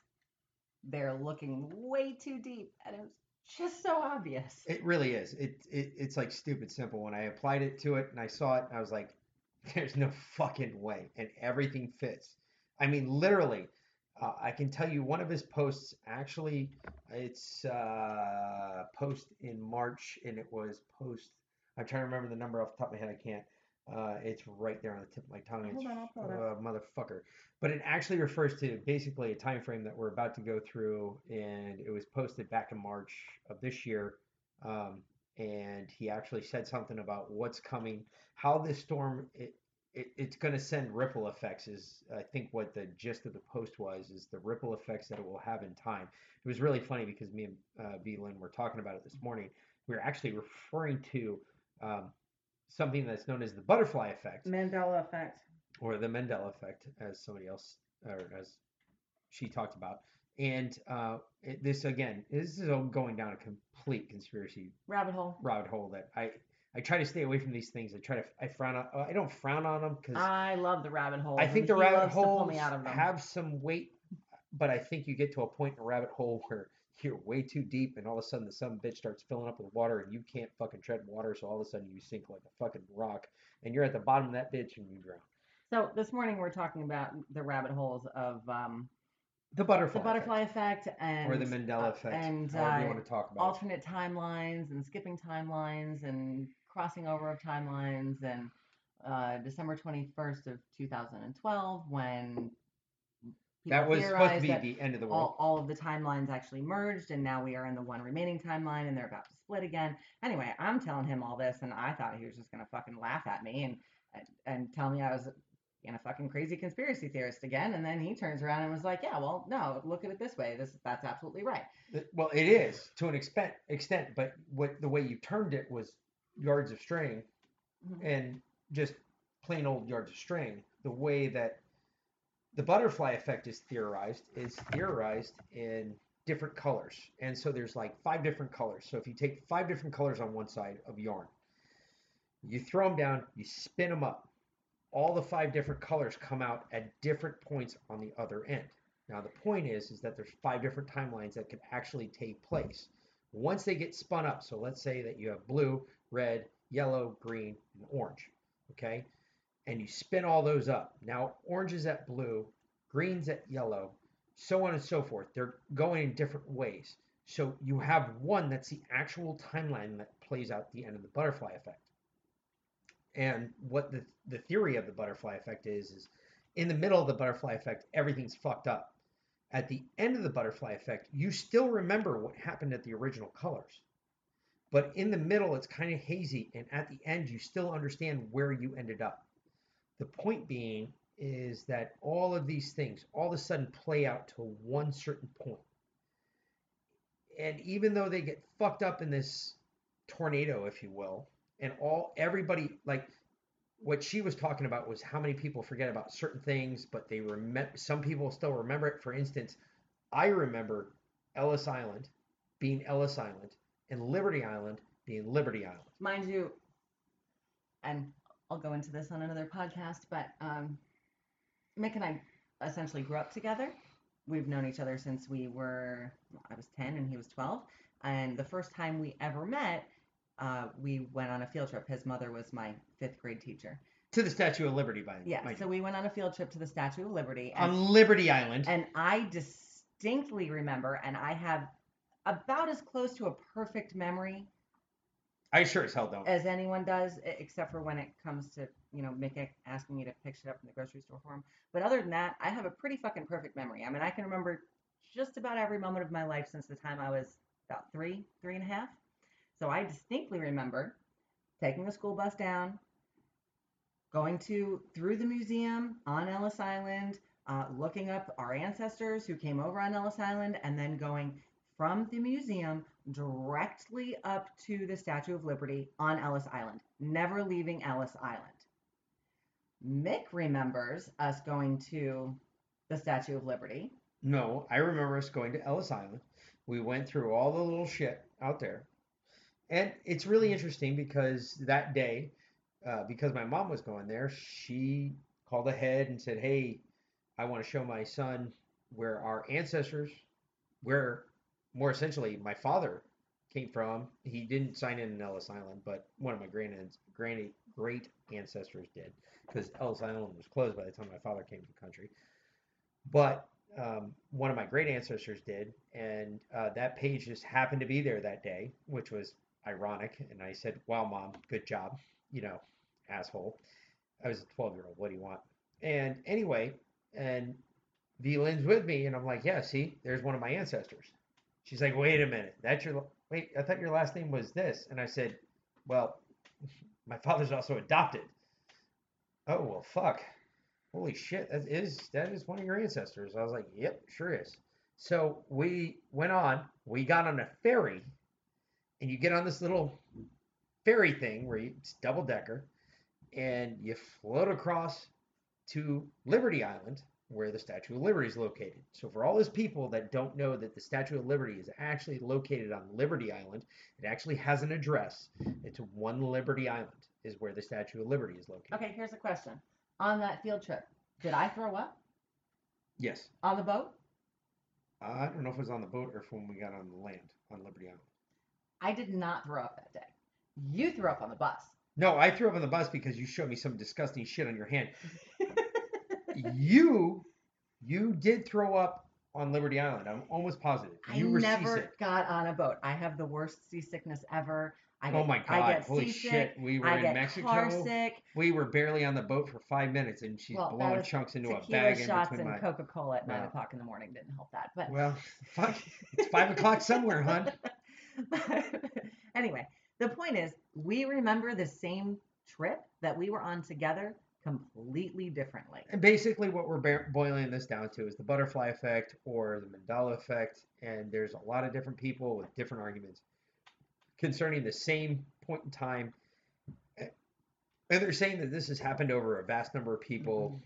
they're looking way too deep and it's just so obvious.
It really is. It, it it's like stupid simple. When I applied it to it and I saw it, I was like, <laughs> "There's no fucking way," and everything fits. I mean, literally, uh, I can tell you one of his posts. Actually, it's uh, post in March, and it was post. I'm trying to remember the number off the top of my head. I can't. Uh, it's right there on the tip of my tongue.
Hold
It's
on, I'll pull it
uh, motherfucker. But it actually refers to basically a time frame that we're about to go through, and it was posted back in March of this year. Um, and he actually said something about what's coming, how this storm it, it, it's going to send ripple effects. Is I think what the gist of the post was is the ripple effects that it will have in time. It was really funny because me and uh, Lynn were talking about it this morning. We were actually referring to um, something that's known as the butterfly effect
Mandela effect.
or the Mandela effect, as somebody else or as she talked about. And uh, it, this again, this is all going down a complete conspiracy
Rabbit hole.
rabbit hole that I I try to stay away from these things. I try to I frown on I don't frown on them because
I love the rabbit hole.
I think the rabbit
loves to pull
holes
me out of them.
have some weight, but I think you get to a point in a rabbit hole where you're way too deep, and all of a sudden the some bitch starts filling up with water, and you can't fucking tread water, so all of a sudden you sink like a fucking rock, and you're at the bottom of that bitch and you drown.
So this morning we're talking about the rabbit holes of um,
The butterfly,
the butterfly effect, and
or the Mandela
uh,
effect,
and uh,
you want to talk about
alternate timelines and skipping timelines and crossing over of timelines and uh, December 21st of 2012 when people
That was supposed to be the end of the world.
all, all of the timelines actually merged and now we are in the one remaining timeline and they're about to split again. Anyway, I'm telling him all this and I thought he was just going to fucking laugh at me and and, tell me I was being a fucking crazy conspiracy theorist again and then he turns around and was like, "Yeah, well, no, look at it this way. This that's absolutely right."
Well, it is to an extent, extent, but what the way you termed it was yards of string,
Mhm.
and just plain old yards of string. The way that the butterfly effect is theorized is theorized in different colors, and so there's like five different colors. So if you take five different colors on one side of yarn, you throw them down, you spin them up. All the five different colors come out at different points on the other end. Now the point is, is that there's five different timelines that could actually take place. Once they get spun up, so let's say that you have blue, red, yellow, green, and orange, okay? And you spin all those up. Now orange is at blue, green's at yellow, so on and so forth. They're going in different ways. So you have one that's the actual timeline that plays out the end of the butterfly effect. And what the, the theory of the butterfly effect is, is in the middle of the butterfly effect, everything's fucked up. At the end of the butterfly effect, you still remember what happened at the original colors. But in the middle, it's kind of hazy. And at the end, you still understand where you ended up. The point being is that all of these things all of a sudden play out to one certain point. And even though they get fucked up in this tornado, if you will, and all everybody like what she was talking about was how many people forget about certain things, but they remember. Some people still remember it. For instance, I remember Ellis Island being Ellis Island and Liberty Island being Liberty Island.
mind you, and I'll go into this on another podcast, but um, Mic and I essentially grew up together. We've known each other since we were, I was 10 and he was 12. And the first time we ever met, uh, we went on a field trip. His mother was my fifth grade teacher.
To the Statue of Liberty, by
the
way.
Yeah,
so
we went on a field trip to the Statue of Liberty. And
on Liberty Island.
and I distinctly remember, and I have about as close to a perfect memory
I sure as hell don't.
as anyone does, except for when it comes to you know Mic asking me to pick shit up from the grocery store for him. But other than that, I have a pretty fucking perfect memory. I mean, I can remember just about every moment of my life since the time I was about three, three and a half. So I distinctly remember taking the school bus down, going to through the museum on Ellis Island, uh, looking up our ancestors who came over on Ellis Island, and then going from the museum directly up to the Statue of Liberty on Ellis Island, never leaving Ellis Island. Mic remembers us going to the Statue of Liberty.
No, I remember us going to Ellis Island. We went through all the little shit out there. And it's really interesting because that day, uh, because my mom was going there, she called ahead and said, Hey, I want to show my son where our ancestors, where more essentially my father came from. He didn't sign in in Ellis Island, but one of my grand, grand, great ancestors did because Ellis Island was closed by the time my father came to the country. But um, one of my great ancestors did, and uh, that page just happened to be there that day, which was ironic. And I said, "Wow, mom, good job," you know, asshole. I was a 12 year old. What do you want? And anyway, and VLynn's with me, and I'm like, "Yeah, see, there's one of my ancestors." She's like, "Wait a minute, that's your wait? I thought your last name was this." And I said, "Well, <laughs> my father's also adopted." Oh well, fuck. Holy shit, that is that is one of your ancestors. I was like, yep, sure is. So we went on. We got on a ferry, and you get on this little ferry thing where you, it's double decker, and you float across to Liberty Island, where the Statue of Liberty is located. So for all those people that don't know that the Statue of Liberty is actually located on Liberty Island, it actually has an address. It's one Liberty Island is where the Statue of Liberty is located.
Okay, here's a question. On that field trip, did I throw up
Yes.
on the boat?
I don't know if it was on the boat or if when we got on the land on Liberty Island.
I did not throw up that day. You threw up on the bus.
No, I threw up on the bus because you showed me some disgusting shit on your hand. <laughs> you, you did throw up on Liberty Island. I'm almost positive.
I
You were
never
seasick.
got on a boat. I have the worst seasickness ever. I
Oh
get,
my
I
god!
get
Holy
seasick.
shit! We were
I
in Mexico. We were barely on the boat for five minutes, and she's
Well,
blowing chunks into a bag in
shots
between
and
my.
Coca Cola at nine
Wow.
o'clock in the morning didn't help that. But
Well, fuck! It's five o'clock somewhere, hun. <laughs>
anyway, the point is, we remember the same trip that we were on together completely differently.
And basically, what we're ba- boiling this down to is the butterfly effect or the Mandela effect. And there's a lot of different people with different arguments concerning the same point in time. And they're saying that this has happened over a vast number of people, mm-hmm.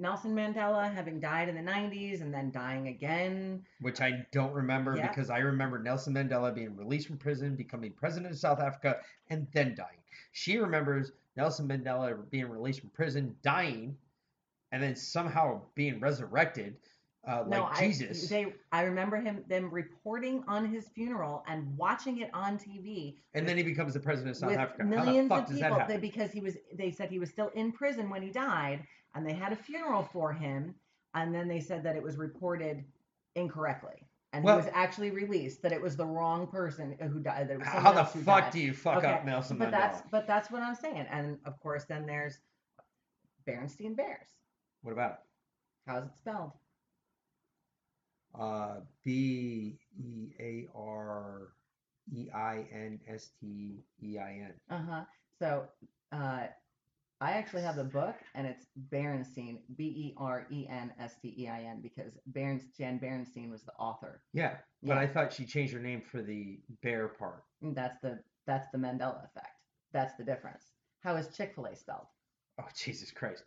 Nelson Mandela having died in the 90s and then dying again.
which I don't remember
Yeah.
because I remember Nelson Mandela being released from prison, becoming president of South Africa, and then dying. She remembers Nelson Mandela being released from prison, dying, and then somehow being resurrected, uh, like
no, I,
Jesus.
they, I remember him them reporting on his funeral and watching it on TV
and then he becomes the president of South
with
Africa.
Millions of people they, because he was they said he was still in prison when he died and they had a funeral for him and then they said that it was reported incorrectly and
Well-
he was actually released that it was the wrong person who died that it was
How the fuck
died.
do you fuck
Okay,
up Nelson
but
Mandela?
that's but that's what i'm saying and of course then there's Berenstein Bears
What about it?
how's it spelled
Uh, B E A R E I N S T E I N.
uh-huh so uh I actually have the book, and it's Berenstein, B E R E N S T E I N, because Berens, Jan Berenstein was the author.
Yeah, but
Yeah.
I thought she changed her name for the bear part.
Mm, that's the that's the Mandela effect. That's the difference. How is Chick Fil A spelled?
Oh Jesus Christ!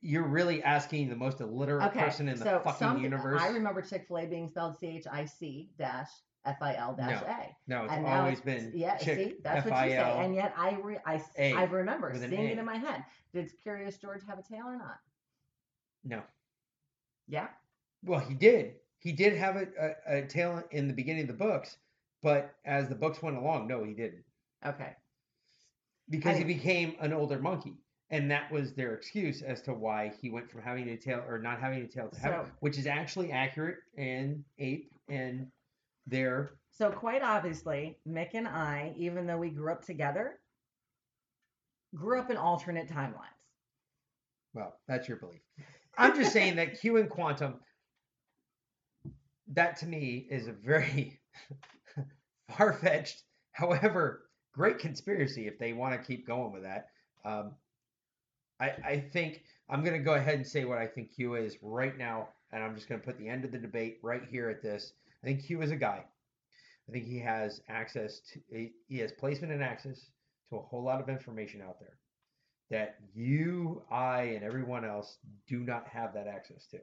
You're really asking the most illiterate
Okay,
person in the
so
fucking
some
universe.
I remember Chick Fil A being spelled C H I C dash F I L dash
No,
A.
no, it's
and
always
it's-
been
yeah. see, that's what you say,
F-I-L.
and yet I re, I
A,
I remember seeing it in my head. Did Curious George have a tail or not?
No,
Yeah.
well he did. He did have a, a, a tail in the beginning of the books, but as the books went along, no, he didn't.
Okay.
because he became an older monkey and that was their excuse as to why he went from having a tail or not having a tail to having
So-
which is actually accurate in ape and their
So quite obviously, Mic and I, even though we grew up together, grew up in alternate timelines.
well that's your belief i'm just saying that q and quantum that to me is a very <laughs> far-fetched however great conspiracy if they want to keep going with that um, I, I think I'm going to go ahead and say what I think Q is right now, and I'm just going to put the end of the debate right here at this. I think Q is a guy. I think he has access to, he- he has placement and access to a whole lot of information out there that you, I, and everyone else do not have that access to.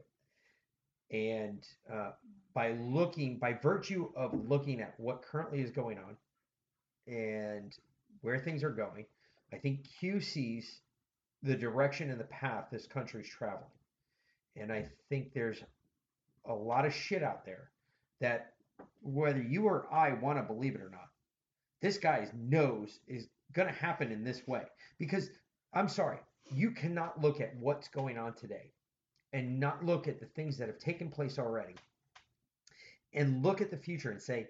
And uh, by looking, by virtue of looking at what currently is going on and where things are going, I think Q sees the direction and the path this country's traveling. And I think there's a lot of shit out there that whether you or I want to believe it or not, this guy knows is going to happen in this way. Because I'm sorry, you cannot look at what's going on today and not look at the things that have taken place already and look at the future and say,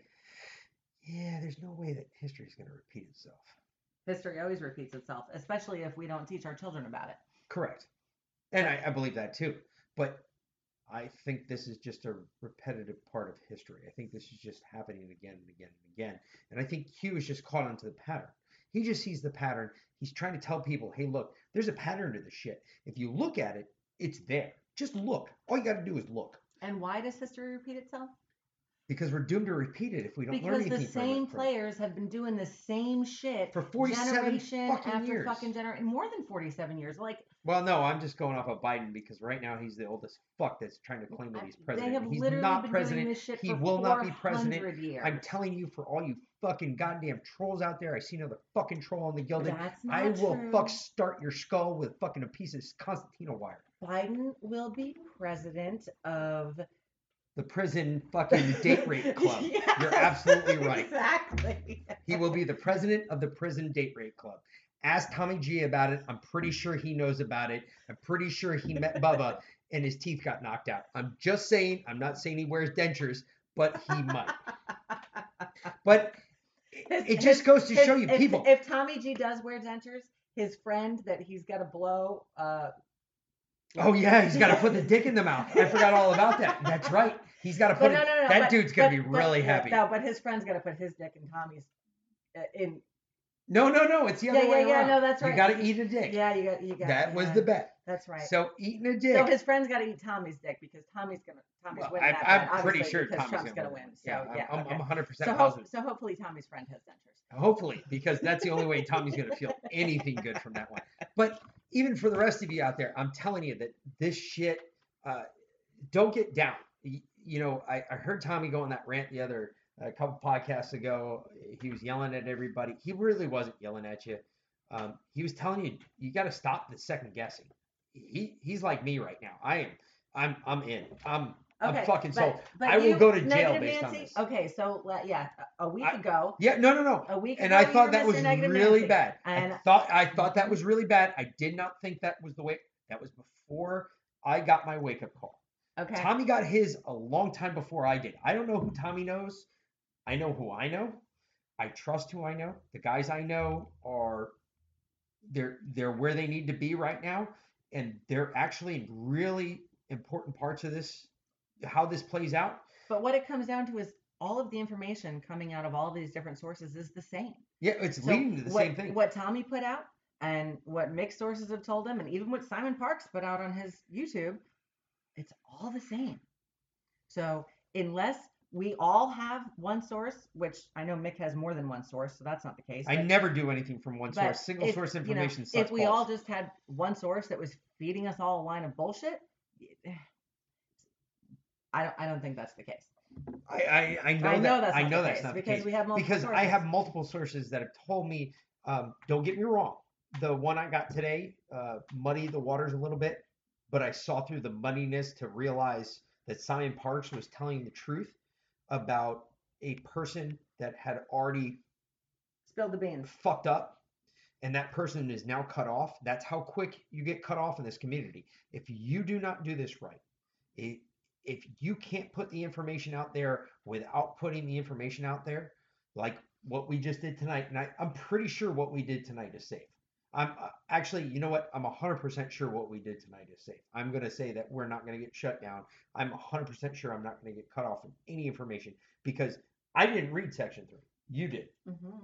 yeah, there's no way that history is going to repeat itself.
History always repeats itself, especially if we don't teach our children about it.
Correct. And I, I believe that too. But I think this is just a repetitive part of history. I think this is just happening again and again and again. And I think Q is just caught onto the pattern. He just sees the pattern. He's trying to tell people, hey, look, there's a pattern to this shit. If you look at it, it's there. Just look. All you got to do is look.
And why does history repeat itself?
Because we're doomed to repeat it if we don't learn
Because
anything
the
from it-
same
from it.
players have been doing the same shit
for 47
generation
fucking
after
years.
fucking generation, more than 47 years. Like
Well, no, I'm just going off of Biden because right now he's the oldest fuck that's trying to claim that he's president.
they have
he's
literally
not
been
president.
doing this shit
He
for
will not be president.
Years.
I'm telling you, for all you fucking goddamn trolls out there, I see another fucking troll on the Guilded.
That's not
I will
true.
fuck start your skull with fucking a piece of Constantino wire.
Biden will be president of
The prison fucking date rape <laughs> club.
Yes,
You're absolutely right.
Exactly.
He will be the president of the prison date rape club. Ask Tommy G about it. I'm pretty sure he knows about it. I'm pretty sure he met Bubba <laughs> and his teeth got knocked out. I'm just saying, I'm not saying he wears dentures, but he might. <laughs> But
His-
it just goes to
his-
show you
if,
people.
If Tommy G does wear dentures, his friend that he's got to blow. Uh,
Oh yeah, he's got to put the dick in the mouth. I forgot all about that. That's right. He's got to put
no,
it.
no, no.
that
but-
dude's gonna
but-
be really
yeah,
happy.
No, but his friend's got to put his dick in Tommy's. Uh, in
No, no, no. It's the other
yeah,
way
yeah, yeah.
around.
No, that's right.
You got to eat a dick.
Yeah, you got, you got.
that was
yeah,
the bet.
That's right.
So eating a dick.
So his friend's got to eat Tommy's dick because Tommy's gonna Tommy's
Well,
winning
I, I'm
bet,
pretty sure Tommy's
Trump's
gonna,
gonna win. So
Yeah,
yeah,
I'm,
okay.
I'm 100 percent
so,
positive.
so hopefully Tommy's friend has dentures.
Hopefully, because that's the only way Tommy's to feel <laughs> anything good from that one. But even for the rest of you out there, I'm telling you that this shit, uh, don't get down. Y- You know, I, I heard Tommy go on that rant the other a couple podcasts ago. He was yelling at everybody. He really wasn't yelling at you. Um, he was telling you you got to stop the second guessing. He he's like me right now. I am. I'm I'm in. I'm I'm fucking sold.
but
I will
you-
go to jail based on
Nancy?
this.
Okay, so yeah, a week
I-
ago,
Yeah, no, no, no.
a week ago,
and
I
thought that was really
Nancy.
bad.
And
I thought I thought that was really bad. I did not think that was the way. That was before I got my wake up call.
okay,
Tommy got his a long time before I did. I don't know who Tommy knows. I know who I know. I trust who I know. The guys I know are they're they're where they need to be right now, and they're actually really important parts of this. How this plays out.
but what it comes down to is all of the information coming out of all of these different sources is the same.
Yeah, it's
So
leading to the
what,
same thing.
What Tommy put out and what mixed sources have told him, and even what Simon Parkes put out on his YouTube, it's all the same. So unless we all have one source, which I know Mic has more than one source, so that's not the case.
I
but-
never do anything from one source. Single
if,
source
you know,
information sucks
if we
balls.
all just had one source that was feeding us all a line of bullshit, <sighs> I don't, I don't think that's the case.
I, I, I know
I know
that
that's
I
not
know
the
that's
case
not
because
case
we have multiple
because I have multiple sources that have told me. Um, don't get me wrong, the one I got today uh, muddied the waters a little bit, but I saw through the muddiness to realize that Simon Parkes was telling the truth about a person that had already
Spill the beans.
fucked up and that person is now cut off. That's how quick you get cut off in this community. If you do not do this right it, if you can't put the information out there without putting the information out there like what we just did tonight and I, i'm pretty sure what we did tonight is safe i'm uh, actually you know what i'm 100% sure what we did tonight is safe i'm going to say that we're not going to get shut down i'm 100% sure i'm not going to get cut off of any information because i didn't read section 3 you did
hmm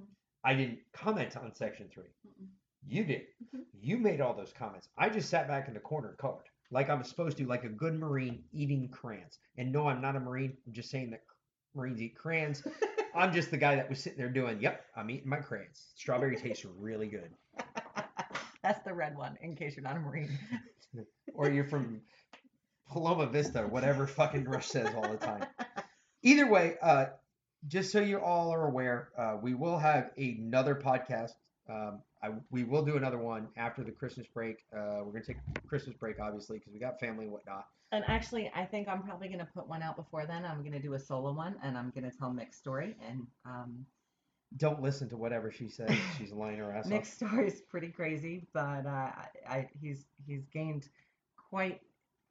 I didn't comment on section 3
Mm-mm.
You did.
Mhm.
You made all those comments. I just sat back in the corner and colored, like I'm supposed to, like a good Marine eating crayons. And no, I'm not a Marine. I'm just saying that Marines eat crayons. <laughs> I'm just the guy that was sitting there doing, yep, I'm eating my crayons. Strawberry tastes really good. <laughs>
That's the red one, in case you're not a Marine. <laughs>
Or you're from Paloma Vista, whatever fucking Rush says all the time. <laughs> Either way, uh, just so you all are aware, uh, we will have another podcast. Um, I, we will do another one after the Christmas break. Uh, we're gonna take Christmas break, obviously, because we got family and whatnot.
And actually, I think I'm probably gonna put one out before then. I'm gonna do a solo one, and I'm gonna tell Mic's story. And um,
Don't listen to whatever she says. She's <laughs> lying her ass
Mic's
off.
story is pretty crazy, but uh, I, I he's he's gained quite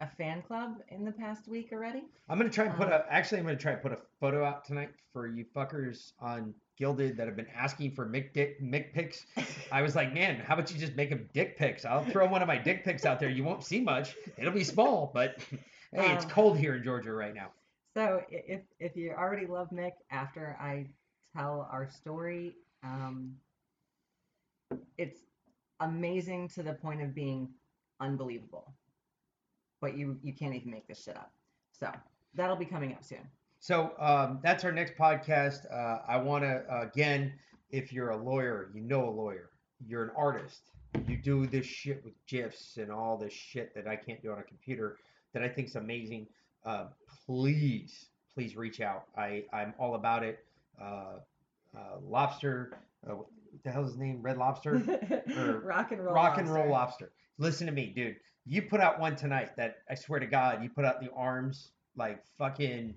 a fan club in the past week already.
I'm gonna try and put
Uh,
a. Actually, I'm gonna try and put a photo out tonight for you fuckers on Guilded that have been asking for Mic dick Mic pics. I was like, man, how about you just make them dick pics? I'll throw one of my dick pics out there. You won't see much. It'll be small, but hey, it's
Um,
cold here in Georgia right now.
So if if you already love Mic, after I tell our story, um, it's amazing to the point of being unbelievable. But you you can't even make this shit up. So that'll be coming up soon.
So um, that's our next podcast. Uh, I want to again, if you're a lawyer, you know a lawyer, you're an artist, you do this shit with gifs and all this shit that I can't do on a computer that I think is amazing. Uh, please, please reach out. I I'm all about it. Uh, uh, lobster. Uh, what the hell's his name? Red Lobster. <laughs>
Rock and roll.
Rock and roll
lobster.
Listen to me, dude. You put out one tonight that I swear to God, you put out the arms like fucking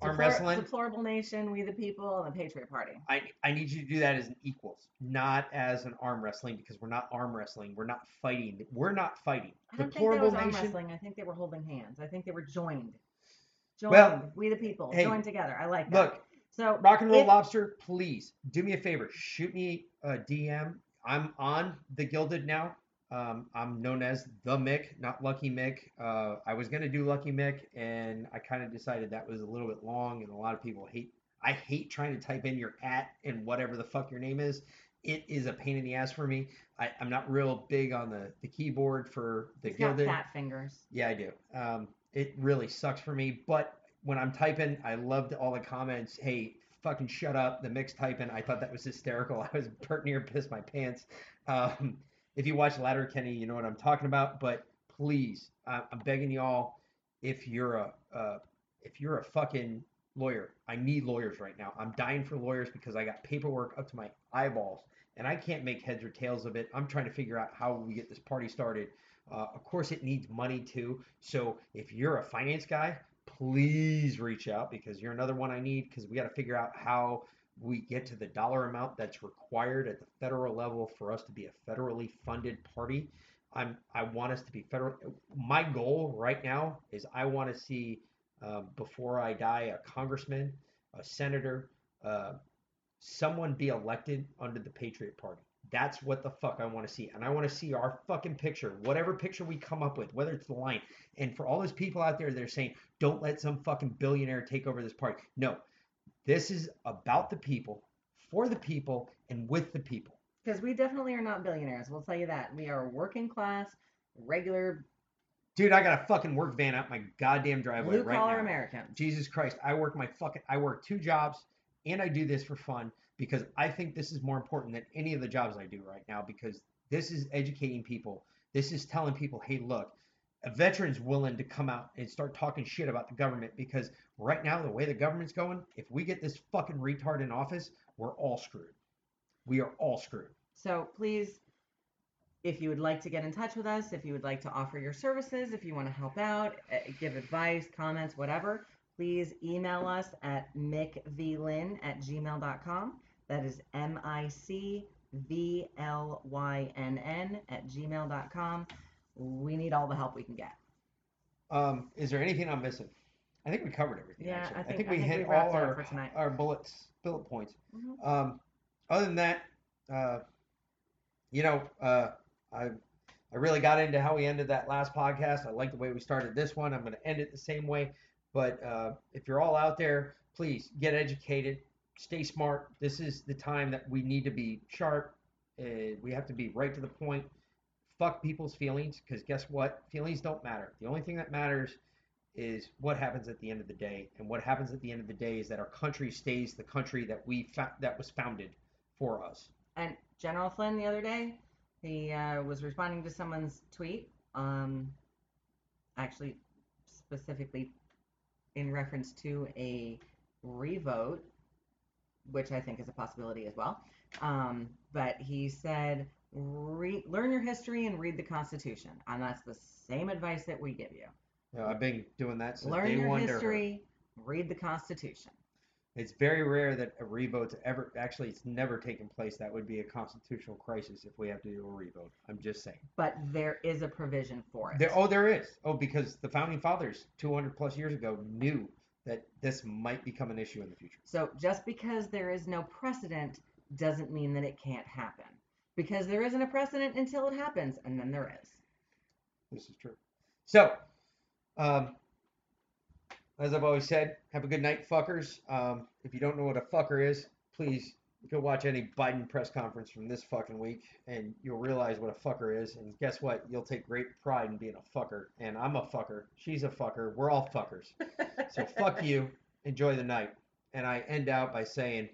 arm
Deplor-
wrestling.
Deplorable Nation, We the People, and the Patriot Party.
I, I need you to do that as an equals, not as an arm wrestling because we're not arm wrestling. We're not fighting. We're not fighting.
I don't think that
Deplorable
was arm
nation.
wrestling. I think they were holding hands. I think they were joined. Joined.
Well,
we the people.
hey,
joined together. I like that.
Look,
so
rock and roll
if-
lobster, please do me a favor. Shoot me a DM. I'm on the Guilded now. Um, I'm known as the Mic, not Lucky Mic. Uh, I was gonna do Lucky Mic, and I kind of decided that was a little bit long, and a lot of people hate. I hate trying to type in your at and whatever the fuck your name is. It is a pain in the ass for me. I, I'm not real big on the, the keyboard for the
He's got
Guilded.
fat fingers.
Yeah, I do. Um, it really sucks for me. But when I'm typing, I loved all the comments. Hey, fucking shut up. The mix typing. I thought that was hysterical. <laughs> I was burnt near piss my pants. Um, if you watch Letterkenny, you know what I'm talking about. But please, I, I'm begging y'all, if you're a uh, if you're a fucking lawyer, I need lawyers right now. I'm dying for lawyers because I got paperwork up to my eyeballs and I can't make heads or tails of it. I'm trying to figure out how we get this party started. Uh, of course, it needs money too. So if you're a finance guy, please reach out because you're another one I need because we got to figure out how we get to the dollar amount that's required at the federal level for us to be a federally funded party. I'm I want us to be federal. My goal right now is I want to see um, before I die a congressman, a senator, uh, someone be elected under the Patriot Party. That's what the fuck I want to see. And I want to see our fucking picture, whatever picture we come up with, whether it's the line. And for all those people out there that are saying, don't let some fucking billionaire take over this party. No, this is about the people, for the people, and with the people.
Because we definitely are not billionaires. We'll tell you that. We are working class, regular,
Dude, I got a fucking work van out my goddamn driveway
blue
right
collar
now.
Americans.
Jesus Christ, I work my fucking I work two jobs and I do this for fun because I think this is more important than any of the jobs I do right now because this is educating people. This is telling people, hey, look, a veteran's willing to come out and start talking shit about the government because right now the way the government's going, if we get this fucking retard in office, we're all screwed. We are all screwed.
So please, if you would like to get in touch with us, if you would like to offer your services, if you want to help out, uh, give advice, comments, whatever, please email us at micvlynn at gmail.com. That is M I C V L Y N N at gmail.com. We need all the help we can get.
Um, is there anything I'm missing? I think we covered everything.
Yeah,
actually.
I think,
we
I think
hit
we
all our our bullets, bullet points.
Mhm.
Um, other than that, uh, you know, uh, I I really got into how we ended that last podcast. I like the way we started this one. I'm going to end it the same way. But uh, if you're all out there, please get educated, stay smart. This is the time that we need to be sharp. Uh, we have to be right to the point. Fuck people's feelings because guess what? Feelings don't matter. The only thing that matters is what happens at the end of the day. And what happens at the end of the day is that our country stays the country that we fa- that was founded for us.
And General Flynn the other day, he uh, was responding to someone's tweet, um, actually specifically in reference to a revote, which I think is a possibility as well. Um, but he said, re- learn your history and read the Constitution. And that's the same advice that we give
you. Know, I've been doing that since
learn
day
your
one. to her.
history, read the Constitution.
It's very rare that a revote's ever actually it's never taken place. That would be a constitutional crisis if we have to do a revote. I'm just saying.
But there is a provision for it.
There, oh, there is. Oh, because the founding fathers 200 plus years ago knew that this might become an issue in the future.
So just because there is no precedent doesn't mean that it can't happen. Because there isn't a precedent until it happens, and then there is.
This is true. So, um, as I've always said, have a good night, fuckers. Um, if you don't know what a fucker is, please You can watch any Biden press conference from this fucking week, and you'll realize what a fucker is. And guess what? You'll take great pride in being a fucker. And I'm a fucker. She's a fucker. We're all fuckers. So fuck <laughs> you. Enjoy the night. And I end out by saying,